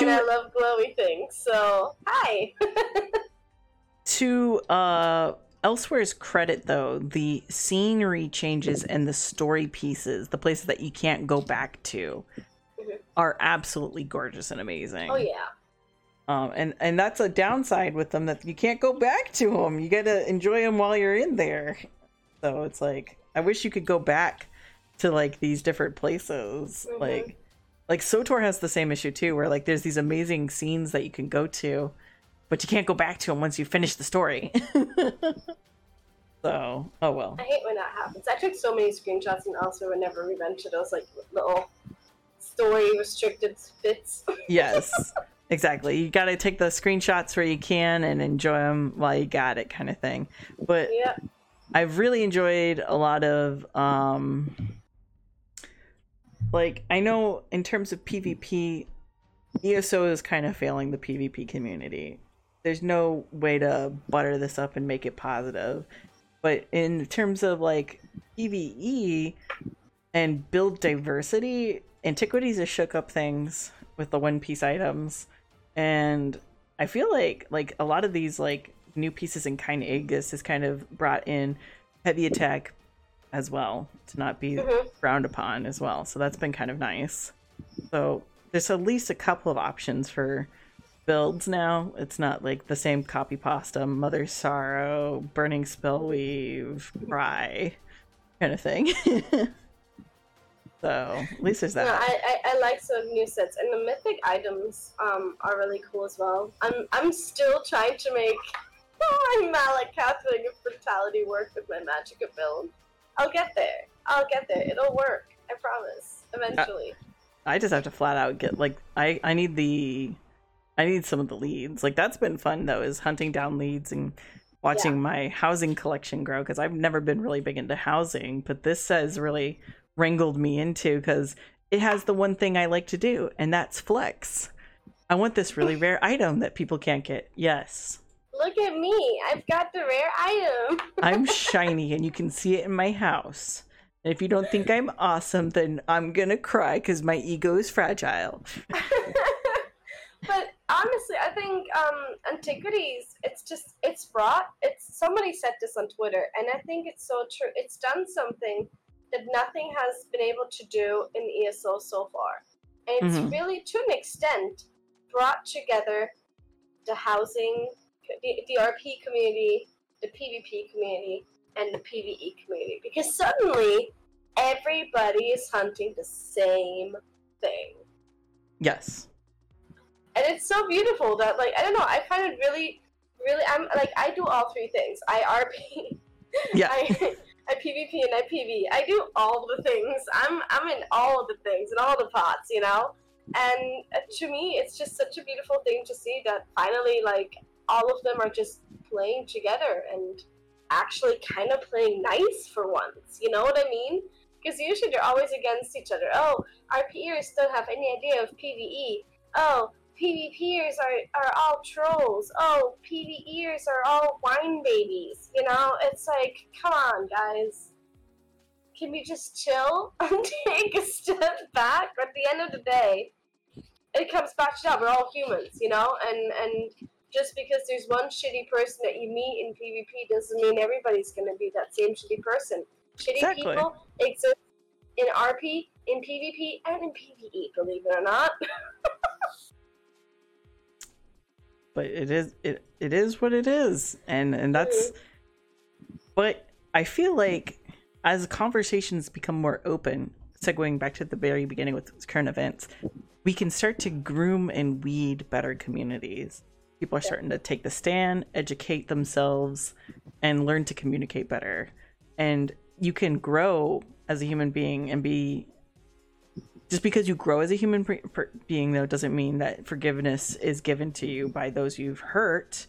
B: and I love glowy things. So hi. (laughs)
A: to uh Elsweyr's credit though the scenery changes and the story pieces the places that you can't go back to
B: Mhm.
A: are absolutely gorgeous and amazing
B: oh yeah.
A: um and and that's a downside with them that you can't go back to them you gotta enjoy them while you're in there so it's like i wish you could go back to like these different places
B: Mhm.
A: like like SWTOR has the same issue too where like there's these amazing scenes that you can go to but you can't go back to them once you finish the story (laughs) so oh well
B: I hate when that happens. I took so many screenshots and also whenever we to those like little story restricted bits.
A: yes (laughs) exactly you got to take the screenshots where you can and enjoy them while you got it kind of thing but
B: yeah.
A: I've really enjoyed a lot of um like I know in terms of PvP ESO is kind of failing the PvP community. There's no way to butter this up and make it positive. But in terms of like PvE and build diversity, Antiquities has shook up things with the one piece items. And I feel like like a lot of these like new pieces in Kyne's Aegis has kind of brought in heavy attack as well to not be
B: Mhm.
A: frowned upon as well. So that's been kind of nice. So there's at least a couple of options for builds now. It's not like the same copy pasta, Mother's Sorrow, Burning Spellweave, Cry kind of thing. (laughs) so at least there's
B: No,
A: that.
B: I, I, I like some new sets and the mythic items um are really cool as well. I'm I'm still trying to make (laughs) my Malacath ring of brutality work with my Magicka build. I'll get there. I'll get there. It'll work. I promise. Eventually.
A: I just have to flat out get like I I need the I need some of the leads. Like that's been fun though is hunting down leads and watching yeah. my housing collection grow because I've never been really big into housing, but this has really wrangled me into because it has the one thing I like to do, and that's flex. I want this really rare (laughs) item that people can't get. Yes.
B: Look at me. I've got the rare item. (laughs)
A: I'm shiny and you can see it in my house. And if you don't think I'm awesome, then I'm going to cry because my ego is fragile. (laughs)
B: but honestly, I think um, antiquities, it's just, it's brought, it's, somebody said this on Twitter, and I think it's so true. It's done something that nothing has been able to do in ESO so far. And it's mm-hmm. really, to an extent, brought together the housing the, the RP community, the PvP community, and the PvE community because suddenly everybody is hunting the same thing.
A: Yes.
B: And it's so beautiful that like I don't know, I find it really really I'm like I do all three things. I RP.
A: Yeah. (laughs)
B: I, I PvP and I PV. I do all the things. I'm I'm in all the things and all the pots, you know? And uh, to me, it's just such a beautiful thing to see that finally, like, all of them are just playing together and actually kind of playing nice for once. You know what I mean? Because usually they're always against each other. Oh, our peers don't have any idea of PVE. Oh, PvPers are, are all trolls. Oh, PvEers are all whine babies. You know, it's like, come on, guys. Can we just chill and (laughs) take a step back? At the end of the day, it comes back to that. We're all humans, you know? And, and just because there's one shitty person that you meet in PvP doesn't mean everybody's going to be that same shitty person. Shitty exactly. people exist in RP, in PvP, and in PvE, believe it or not. (laughs)
A: but it is it it is what it is, and and that's. But I feel like as conversations become more open, segueing back to the very beginning with current events, we can start to groom and weed better communities people are starting to take the stand, educate themselves, and learn to communicate better. And you can grow as a human being and be just because you grow as a human pre- being though doesn't mean that forgiveness is given to you by those you've hurt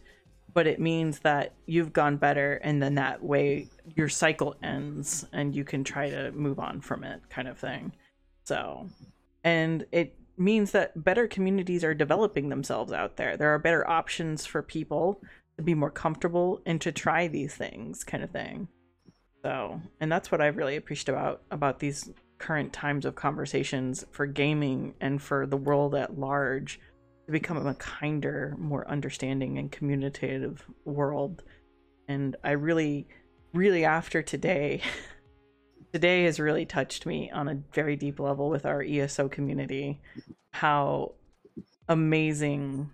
A: but it means that you've gone better and then that way your cycle ends and you can try to move on from it kind of thing so and it means that better communities are developing themselves out there. There are better options for people to be more comfortable and to try these things, kind of thing. So, and that's what I've really appreciated about about these current times of conversations for gaming and for the world at large to become a kinder, more understanding and communicative world. And I really, really after today, (laughs) today has really touched me on a very deep level with our ESO community. How amazing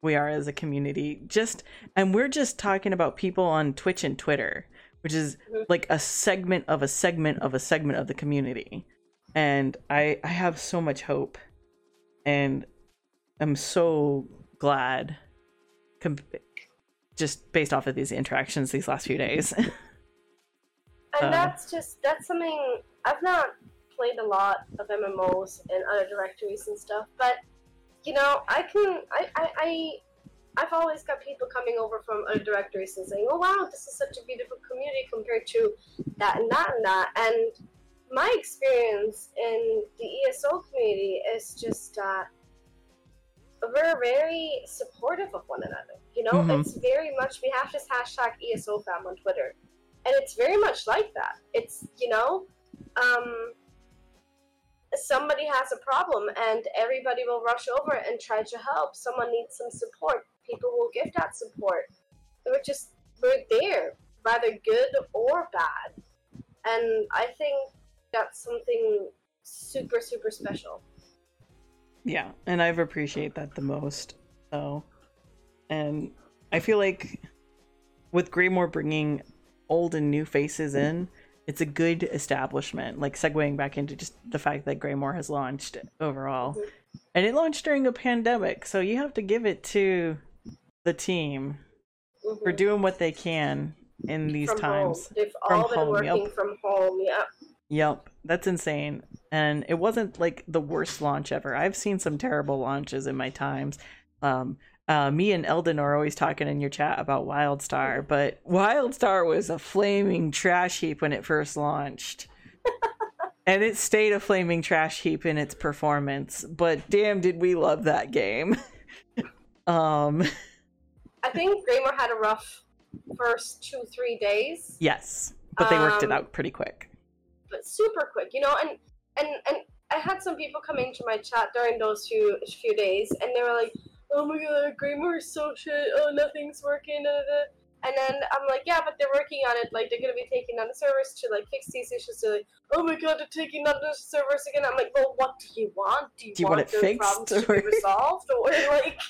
A: we are as a community. Just and we're just talking about people on Twitch and Twitter, which is mm-hmm. like a segment of a segment of a segment of the community. And I I have so much hope and I'm so glad com- just based off of these interactions these last few days. (laughs)
B: and uh, that's just that's something I've not played a lot of MMOs and other directories and stuff, but you know, I can I I, I I've always got people coming over from other directories and saying, "Oh wow, this is such a beautiful community compared to that and that and that." And my experience in the ESO community is just that we're very supportive of one another. You know, mm-hmm. it's very much we have this hashtag ESO fam on Twitter, and it's very much like that. It's you know, um, somebody has a problem and everybody will rush over and try to help. Someone needs some support. People will give that support. We're just we're there, whether good or bad, and I think that's something super super special.
A: Yeah, and I've appreciate that the most. So, and I feel like with Greymoor bringing old and new faces in, it's a good establishment. Like segueing back into just the fact that Greymoor has launched overall, mm-hmm. and it launched during a pandemic, so you have to give it to the team mm-hmm. for doing what they can in these
B: from
A: times.
B: Home. They've from all been home. working yep. from home. Yep.
A: Yep, that's insane. And it wasn't like the worst launch ever. I've seen some terrible launches in my times. Um, uh, me and Eldon are always talking in your chat about WildStar, but WildStar was a flaming trash heap when it first launched. (laughs) and it stayed a flaming trash heap in its performance, but damn did we love that game. (laughs) um (laughs)
B: I think Greymoor had a rough first two, three days.
A: Yes. But they worked it
B: Um,
A: out pretty quick.
B: but super quick, you know. And and and I had some people come into my chat during those few few days, and they were like, "Oh my god, Greymoor is so shit. Oh, nothing's working." Da, da, da." And then I'm like, "Yeah, but they're working on it. Like, they're gonna be taking on the servers to like fix these issues." So like, "Oh my god, they're taking on the servers again." I'm like, "Well, what do you want? Do you,
A: Do you want
B: want,
A: it
B: those
A: fixed,
B: problems to
A: or-
B: be resolved, or (laughs) like?"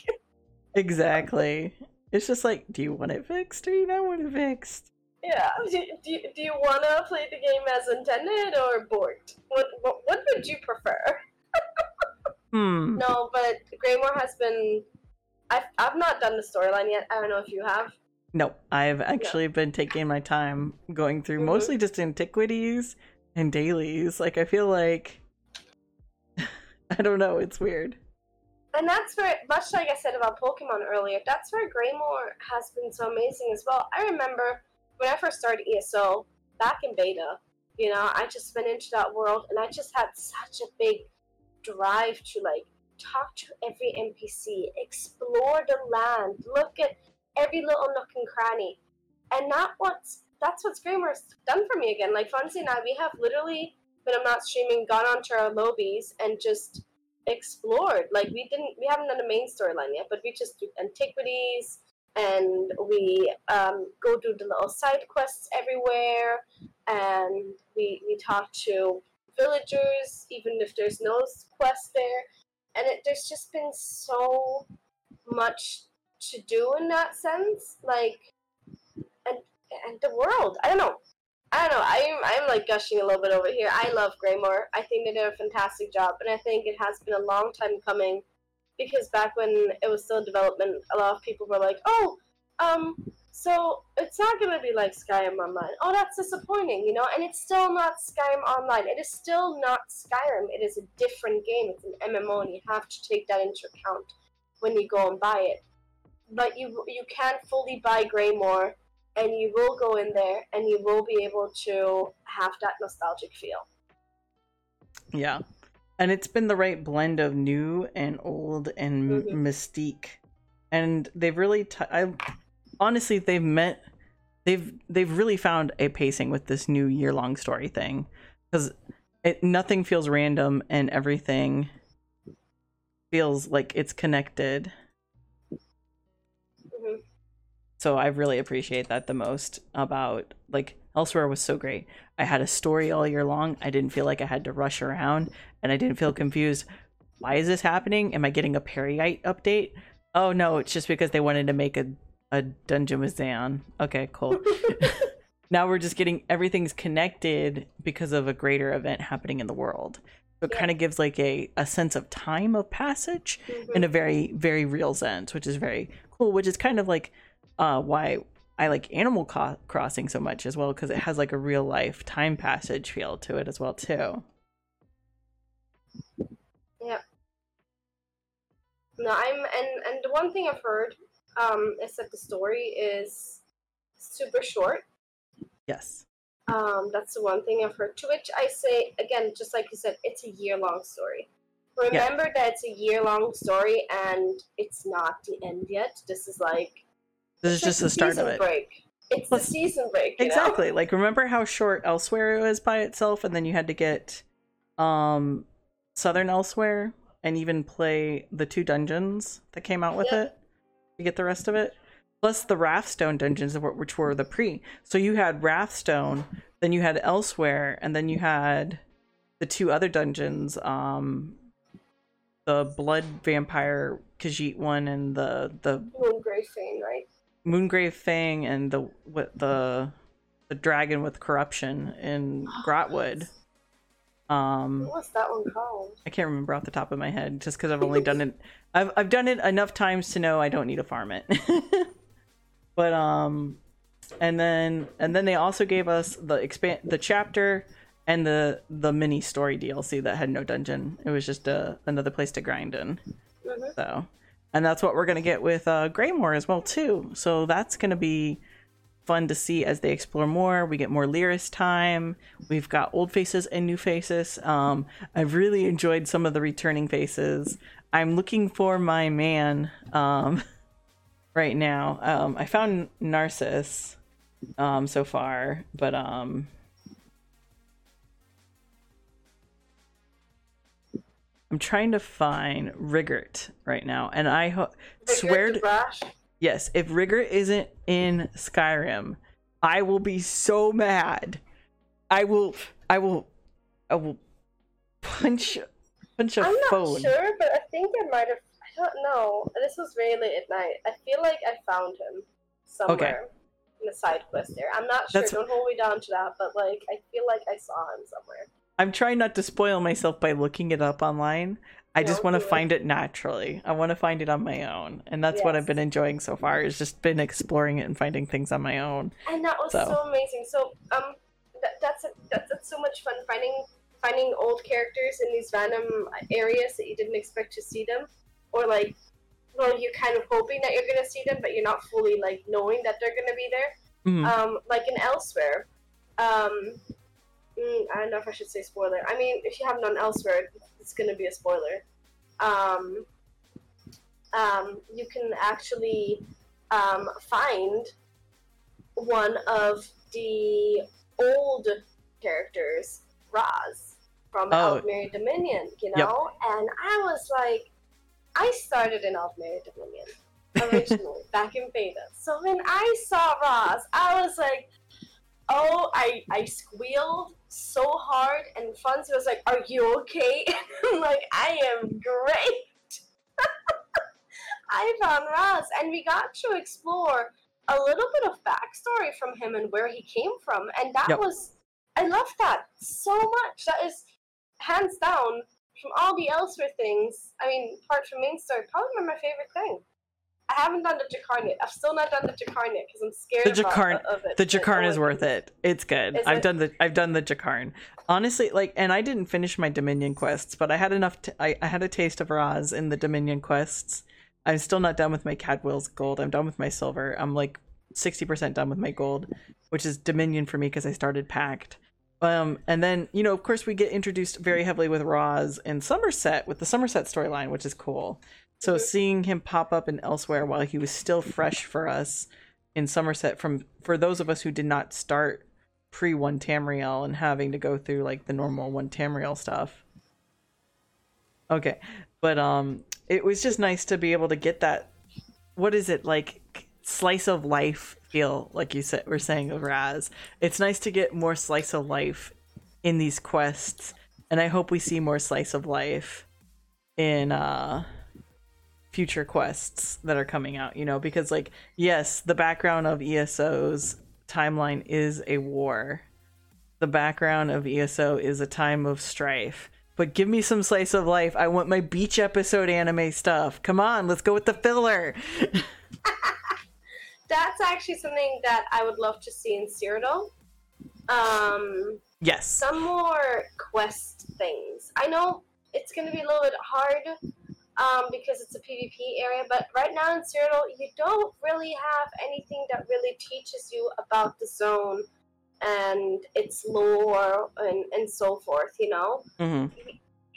A: Exactly. It's just like, do you want it fixed or you don't want it fixed?
B: Yeah. (laughs) Do, do, you- do you want to play the game as intended or borked? What, what what would you prefer? (laughs)
A: Hmm.
B: No, but Greymoor has been. I've I've not done the storyline yet. I don't know if you have.
A: No, I've actually been taking my time going through
B: Mhm.
A: mostly just antiquities and dailies. Like I feel like (laughs) I don't know, it's weird.
B: And that's where, much like I said about Pokemon earlier, that's where Greymoor has been so amazing as well. I remember when I first started ESO back in beta. You know, I just went into that world, and I just had such a big drive to like talk to every NPC, explore the land, look at every little nook and cranny, and that what's that's what Greymoor's done for me again. Like Fonzie and I, we have literally when I'm not streaming, gone onto our lobbies and just explored. Like we didn't, we haven't done a main storyline yet, but we just do antiquities and we um, go do the little side quests everywhere, and we we talk to villagers, even if there's no quest there. And it, there's just been so much to do in that sense, like, and and the world. I don't know. I don't know. I'm I'm like gushing a little bit over here. I love Greymoor. I think they did a fantastic job, and I think it has been a long time coming. Because back when it was still in development, a lot of people were like, "Oh, um, so it's not gonna be like Skyrim Online. Oh, that's disappointing, you know." And it's still not Skyrim Online. It is still not Skyrim. It is a different game. It's an MMO, and you have to take that into account when you go and buy it. But you you can't fully buy Greymoor and you will go in there and you will be able to have that nostalgic feel.
A: Yeah. And it's been the right blend of new and old and m-
B: Mhm.
A: mystique. And they've really t- I honestly they've met they've they've really found a pacing with this new year-long story thing cuz it nothing feels random and everything feels like it's connected. So I really appreciate that the most about like Elsweyr was so great. I had a story all year long. I didn't feel like I had to rush around and I didn't feel confused. Why is this happening? Am I getting a Perryite update? Oh no, it's just because they wanted to make a, a dungeon with Xan. Okay, cool. (laughs) now we're just getting everything's connected because of a greater event happening in the world. So it
B: Yeah.
A: kind of gives like a, a sense of time of passage
B: Mhm.
A: in a very very real sense which is very cool which is kind of like uh why i like animal Co- crossing so much as well because it has like a real life time passage feel to it as well too Yeah.
B: No, I'm and and the one thing I've heard um, is that the story is super short.
A: yes
B: Um, that's the one thing I've heard. To which I say again, just like you said, it's a year long story. Remember that it's a year long story and it's not the end yet. This is like
A: this is
B: it's like
A: just the start of it
B: Break. It's the season break.
A: Exactly like remember how short Elsweyr it was by itself and then you had to get um southern Elsweyr and even play the two dungeons that came out with
B: Yeah.
A: it to get the rest of it plus the Wrathstone dungeons which were the pre so you had Wrathstone then you had Elsweyr and then you had the two other dungeons um the blood vampire Khajiit one and the the
B: know? Moongrave Fane, right?
A: Moongrave Fane and the what the the dragon with corruption in (gasps) Grahtwood. Um,
B: What's that one called?
A: I can't remember off the top of my head, just because I've only done it. (laughs) I've I've done it enough times to know I don't need to farm it. (laughs) but um, and then and then they also gave us the expand the chapter and the the mini story DLC that had no dungeon. It was just a another place to grind in.
B: Mhm.
A: So, and that's what we're gonna get with uh, Greymoor as well too. So that's gonna be fun to see as they explore more. We get more Lyris time. We've got old faces and new faces. Um, I've really enjoyed some of the returning faces. I'm looking for my man um, (laughs) right now. Um, I found Narcissus um, so far, but um, I'm trying to find Rigurt right now, and I ho- swear to. Yes, if Rigor isn't in Skyrim, I will be so mad. I will I will I will punch punch a
B: I'm not sure, but I think I might have. I don't know. This was very late at night. I feel like I found him somewhere in the side quest there. I'm not sure.
A: That's-
B: Don't hold me down to that, but like I feel like I saw him somewhere.
A: I'm trying not to spoil myself by looking it up online. I just want to find it naturally. I want to find it on my own. And that's what I've been enjoying so far is just been exploring it and finding things on my own.
B: And that was
A: So.
B: so, amazing. So um, that, that's, that's that's so much fun finding finding old characters in these random areas that you didn't expect to see them, or like, well, you're kind of hoping that you're gonna see them, but you're not fully like knowing that they're gonna be there.
A: Mhm.
B: Um, like in Elsweyr. Um, mm, I don't know if I should say spoiler. I mean, if you haven't done Elsweyr, it's gonna be a spoiler. Um, um, you can actually um, find one of the old characters, Raz, from
A: Oh.
B: Aldmeri Dominion, you
A: Yep.
B: know? And I was like, I started in Aldmeri Dominion originally, (laughs) back in beta. So when I saw Raz, I was like, oh, I, I squealed so hard, and Fonzie was like, are you okay? (laughs) I'm like, I am great. (laughs) I found Raz, and we got to explore a little bit of backstory from him and where he came from, and that
A: Yep.
B: was I love that so much. That is hands down from all the Elsweyr things. I mean, apart from main story, probably my favorite thing. I haven't done the Jakarn yet. I've still not done the Jakarn yet because I'm scared
A: The
B: about- of it.
A: The
B: oh,
A: is worth it. It's good.
B: Is
A: I've
B: it?
A: done the I've done the Jakarn. Honestly, like, and I didn't finish my Dominion quests, but I had enough. T- I I had a taste of Raz in the Dominion quests. I'm still not done with my Cadwell's gold. I'm done with my silver. I'm like sixty percent done with my gold, which is Dominion for me because I started Pact. Um, and then you know, of course, we get introduced very heavily with Raz and Somerset with the Somerset storyline, which is cool. So seeing him pop up in Elsweyr while he was still fresh for us in Somerset from for those of us who did not start pre one Tamriel and having to go through like the normal one Tamriel stuff. Okay. But um it was just nice to be able to get that what is it like slice of life feel like you said we're saying of Raz. It's nice to get more slice of life in these quests and I hope we see more slice of life in uh future quests that are coming out, you know, because like yes, the background of ESO's timeline is a war. The background of ESO is a time of strife. But give me some slice of life. I want my beach episode anime stuff. Come on, let's go with the filler. (laughs)
B: That's actually something that I would love to see in Cyrodiil. Um,
A: yes.
B: some more quest things. I know it's going to be a little bit hard um, because it's a PvP area, but right now in Cyrodiil, you don't really have anything that really teaches you about the zone and its lore and, and so forth, you know?
A: hmm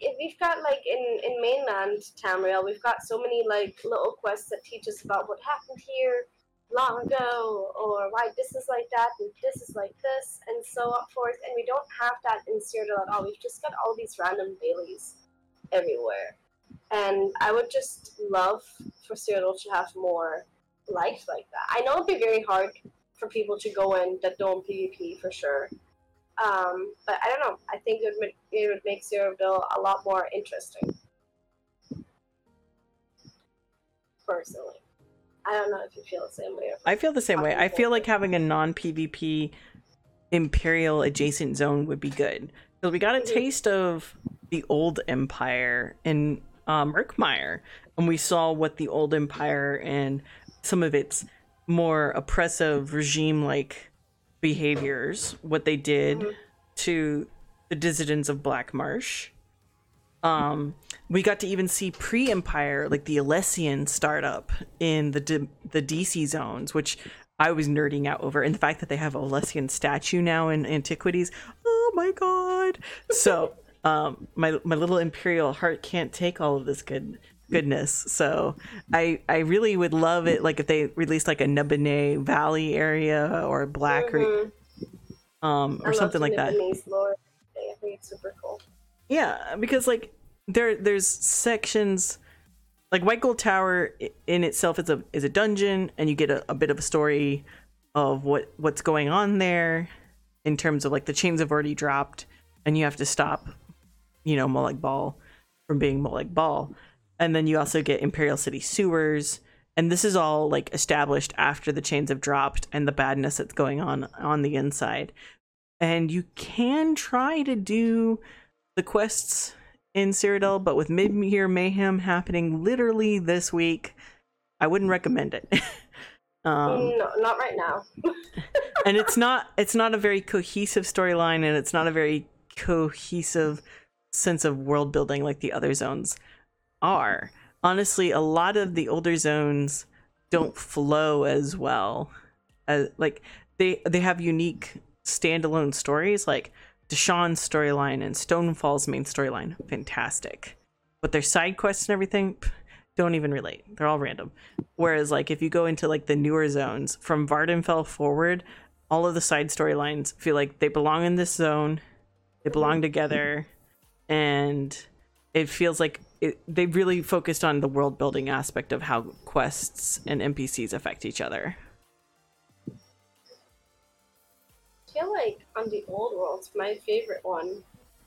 B: If we've got like in, in mainland Tamriel, we've got so many like little quests that teach us about what happened here long ago, or why this is like that, and this is like this, and so on forth. And we don't have that in Cyrodiil at all. We've just got all these random dailies everywhere. And I would just love for Cyrodiil to have more life like that. I know it'd be very hard for people to go in that don't PvP for sure. Um, but I don't know. I think it would it would make Cyrodiil a lot more interesting. Personally, I don't know if you feel the same way.
A: I feel the same way. I feel like having a non PvP Imperial adjacent zone would be good. Because we got a
B: Mhm.
A: taste of the old Empire in um, Murkmire, and we saw what the old Empire and some of its more oppressive regime like behaviors, what they did
B: Mhm.
A: to the dissidents of Black Marsh. Um, we got to even see pre-Empire, like the Alessian startup in the D- the DC zones, which I was nerding out over, and the fact that they have a Alessian statue now in Antiquities. Oh my god! So, (laughs) um, my my little Imperial heart can't take all of this good goodness. So, I I really would love it, like if they released like a Nibenay Valley area or Black,
B: Mhm.
A: um, or
B: love
A: something like that.
B: Lore. I think it's super cool.
A: Yeah, because like there there's sections like White Gold Tower in itself is a is a dungeon and you get a, a bit of a story of what what's going on there in terms of like the chains have already dropped and you have to stop you know Molag Bal from being Molag Bal. and then you also get Imperial City sewers and this is all like established after the chains have dropped and the badness that's going on on the inside and you can try to do the quests in Cyrodiil, but with mid-year mayhem happening literally this week, I wouldn't recommend it. (laughs) um,
B: no, not right now. (laughs)
A: and it's not it's not a very cohesive storyline, and it's not a very cohesive sense of world building like the other zones are. Honestly, a lot of the older zones don't flow as well. As, like they they have unique standalone stories like Deshaan's storyline and Stonefall's main storyline, fantastic. But their side quests and everything don't even relate. They're all random. Whereas like if you go into like the newer zones from Vvardenfell forward, all of the side storylines feel like they belong in this zone, they belong together, and it feels like it, they really focused on the world building aspect of how quests and NPCs affect each other.
B: I feel like on the old worlds, my favorite one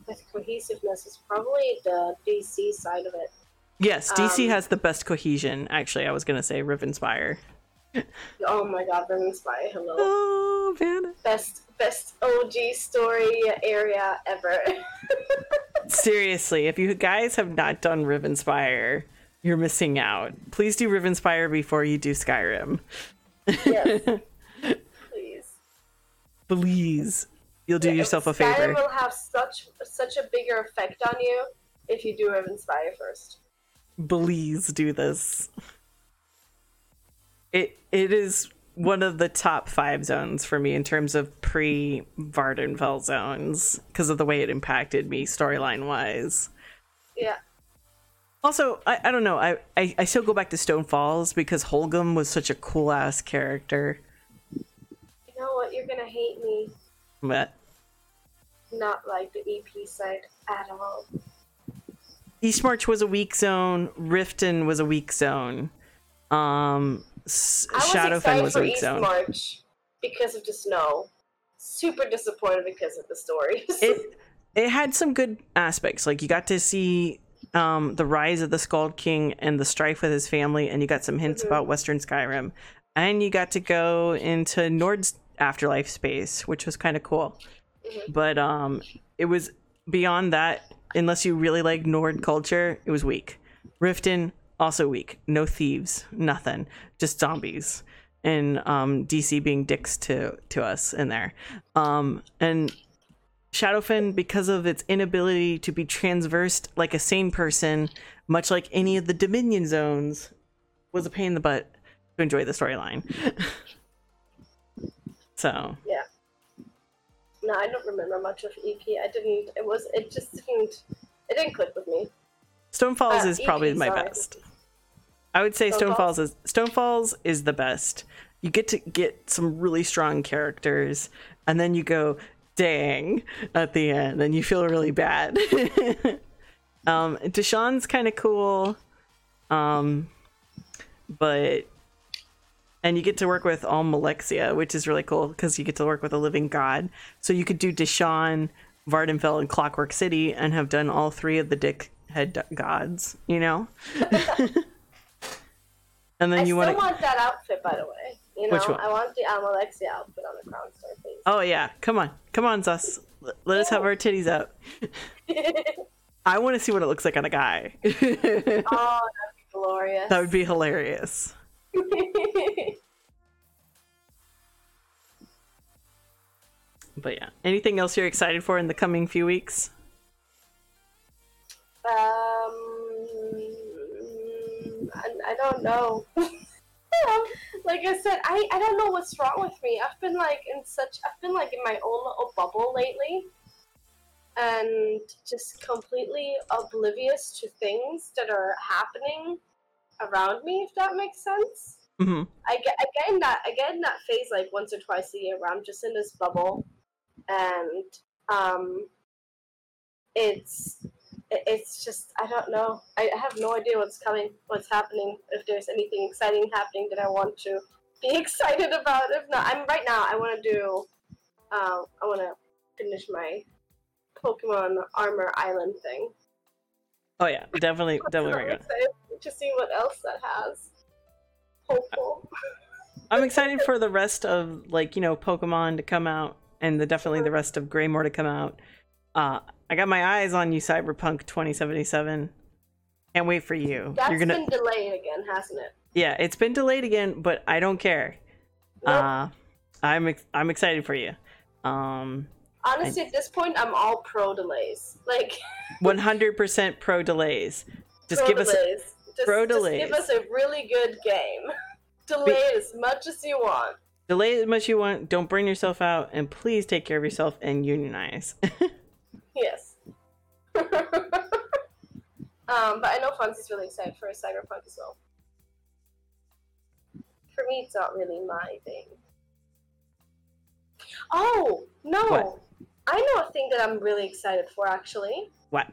B: with cohesiveness is probably the DC side of it.
A: Yes, DC
B: Um,
A: has the best cohesion. Actually, I was gonna say Rivenspire. (laughs)
B: Oh my god, Rivenspire! Hello.
A: Oh man,
B: Best best OG story area ever. (laughs)
A: seriously, if you guys have not done Rivenspire, you're missing out. Please do Rivenspire before you do Skyrim.
B: yes. Please. (laughs)
A: Please, you'll do yourself a favor.
B: Skyrim will have such such a bigger effect on you if you do Rivenspire first.
A: Please do this. It it is one of the top five zones for me in terms of pre Vvardenfell zones because of the way it impacted me storyline wise.
B: Yeah.
A: Also, I, I don't know. I, I, I still go back to Stone Falls because Holgunn was such a cool ass character.
B: You know what? You're gonna hate me.
A: But
B: Not like the EP side at all.
A: Eastmarch was a weak zone. Riften was a weak zone. Um, S-
B: I was
A: Shadowfen was
B: for
A: weak
B: East
A: zone.
B: March because of the snow. Super disappointed because of the stories. (laughs)
A: It it had some good aspects. Like you got to see um, the rise of the Skald King and the strife with his family, and you got some hints
B: Mhm.
A: about Western Skyrim, and you got to go into Nord's afterlife space, which was kind of cool.
B: Mhm.
A: But um, it was beyond that. Unless you really like Nord culture, it was weak. Riften also weak. No thieves, nothing, just zombies, and um, DC being dicks to to us in there. Um, and Shadowfen, because of its inability to be transversed like a sane person, much like any of the Dominion zones, was a pain in the butt to enjoy the storyline. (laughs) so yeah,
B: no, I don't remember much of EP. I didn't. It was. It just didn't. It didn't click with me.
A: Stone Falls
B: Uh,
A: is probably
B: EP,
A: my
B: sorry.
A: best. I would say
B: Stone
A: Stone
B: Falls?
A: Falls is Stone Falls is the best. You get to get some really strong characters, and then you go, "Dang!" at the end, and you feel really bad. (laughs) um, Deshaan's kind of cool, um, but and you get to work with all Alexia, which is really cool because you get to work with a living god. So you could do Deshaan, Vvardenfell, and Clockwork City, and have done all three of the dick head gods. You know. (laughs) and then
B: I
A: you want to.
B: want that outfit, by the way. You know,
A: Which one?
B: I want the Almalexia outfit on the Crown Store, please.
A: Oh yeah, come on, come on, ZOS. Let- Let us have our titties out. (laughs) I want to see what it looks like on a guy. (laughs)
B: oh, that'd be glorious.
A: that would be hilarious. But yeah, anything else you're excited for in the coming few weeks?
B: Um, I, I don't know. (laughs) like I said, I, I don't know what's wrong with me. I've been like in such I've been like in my own little bubble lately and just completely oblivious to things that are happening around me if that makes sense.
A: Mm-hmm.
B: I get I get in that I get in that phase like once or twice a year where I'm just in this bubble and um it's it's just I don't know. I have no idea what's coming, what's happening, if there's anything exciting happening that I want to be (laughs) excited about. If not, I'm right now. I want to do. Um, I want to finish my Pokemon Armor Island thing.
A: Oh yeah, definitely, (laughs) definitely
B: I'm
A: very good.
B: excited to see what else that has. Hopeful.
A: I'm excited for the rest of like you know Pokemon to come out, and the definitely the (laughs) rest of Greymoor to come out. Uh, I got my eyes on you, Cyberpunk 2077. Can't wait for you.
B: That's
A: You're gonna,
B: been delayed again, hasn't it?
A: yeah, it's been delayed again, but I don't care.
B: Nope.
A: Uh, I'm ex- I'm excited for you. Um,
B: Honestly, at this point, I'm all pro delays. Like (laughs)
A: 100% pro delays. Just
B: pro
A: give us
B: delays. Just,
A: pro
B: just
A: delays.
B: give us a really good game. (laughs) Delay it as much as you want.
A: delay as much as you want. Don't burn yourself out, and please take care of yourself and unionize. (laughs)
B: Yes. (laughs) um, but I know Fonzie's really excited for Cyberpunk as well. For me, it's not really my thing. Oh no!
A: What?
B: I know a thing that I'm really excited for actually.
A: what?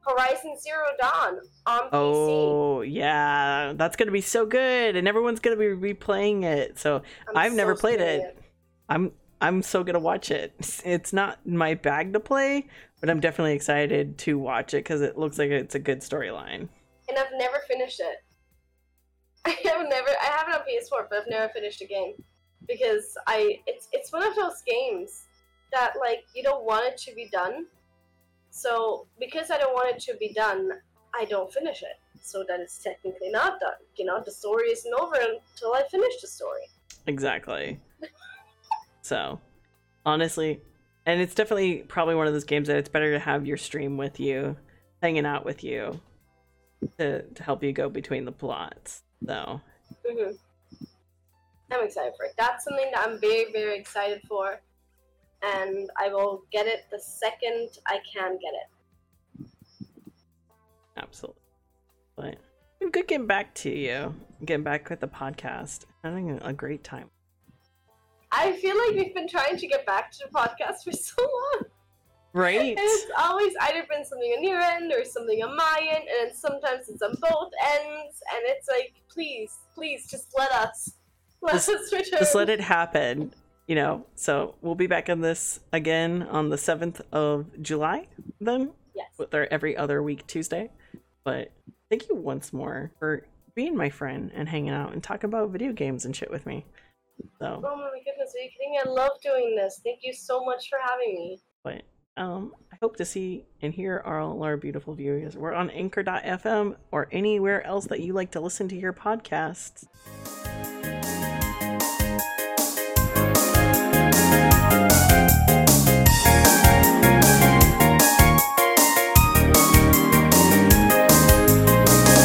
B: Horizon Zero Dawn on PC.
A: Oh yeah, that's gonna be so good, and everyone's gonna be replaying it. So
B: I'm
A: I've never played it. I'm I'm so gonna watch it. (laughs) It's not my bag to play, but I'm definitely excited to watch it because it looks like it's a good storyline.
B: and I've never finished it. (laughs) I have never. I have it on PS4, but I've never finished a game because I. It's it's one of those games that like you don't want it to be done. So because I don't want it to be done, I don't finish it. So that it's technically not done. You know, the story isn't over until I finish the story.
A: Exactly. (laughs) so, honestly, and it's definitely probably one of those games that it's better to have your stream with you, hanging out with you, to to help you go between the plots. So,
B: hmm I'm excited for it. That's something that I'm very very excited for, and I will get it the second I can get it.
A: absolutely. But I'm good getting back to you, getting back with the podcast, having a great time.
B: I feel like we've been trying to get back to the podcast for (laughs) so long.
A: Right?
B: And it's always either been something on your end or something on my end, and sometimes it's on both ends, and it's like, please, please, just let us, let
A: Just-
B: us return.
A: Just let it happen. You know, so we'll be back on this again on the 7th of July, then,
B: Yes.
A: with our every other week Tuesday. But thank you once more for being my friend and hanging out and talking about video games and shit with me. So,
B: Oh my goodness, are you kidding? I love doing this. Thank you so much for having me.
A: but um, I hope to see and hear all our beautiful viewers. We're on anchor.fm or anywhere else that you like to listen to your podcasts.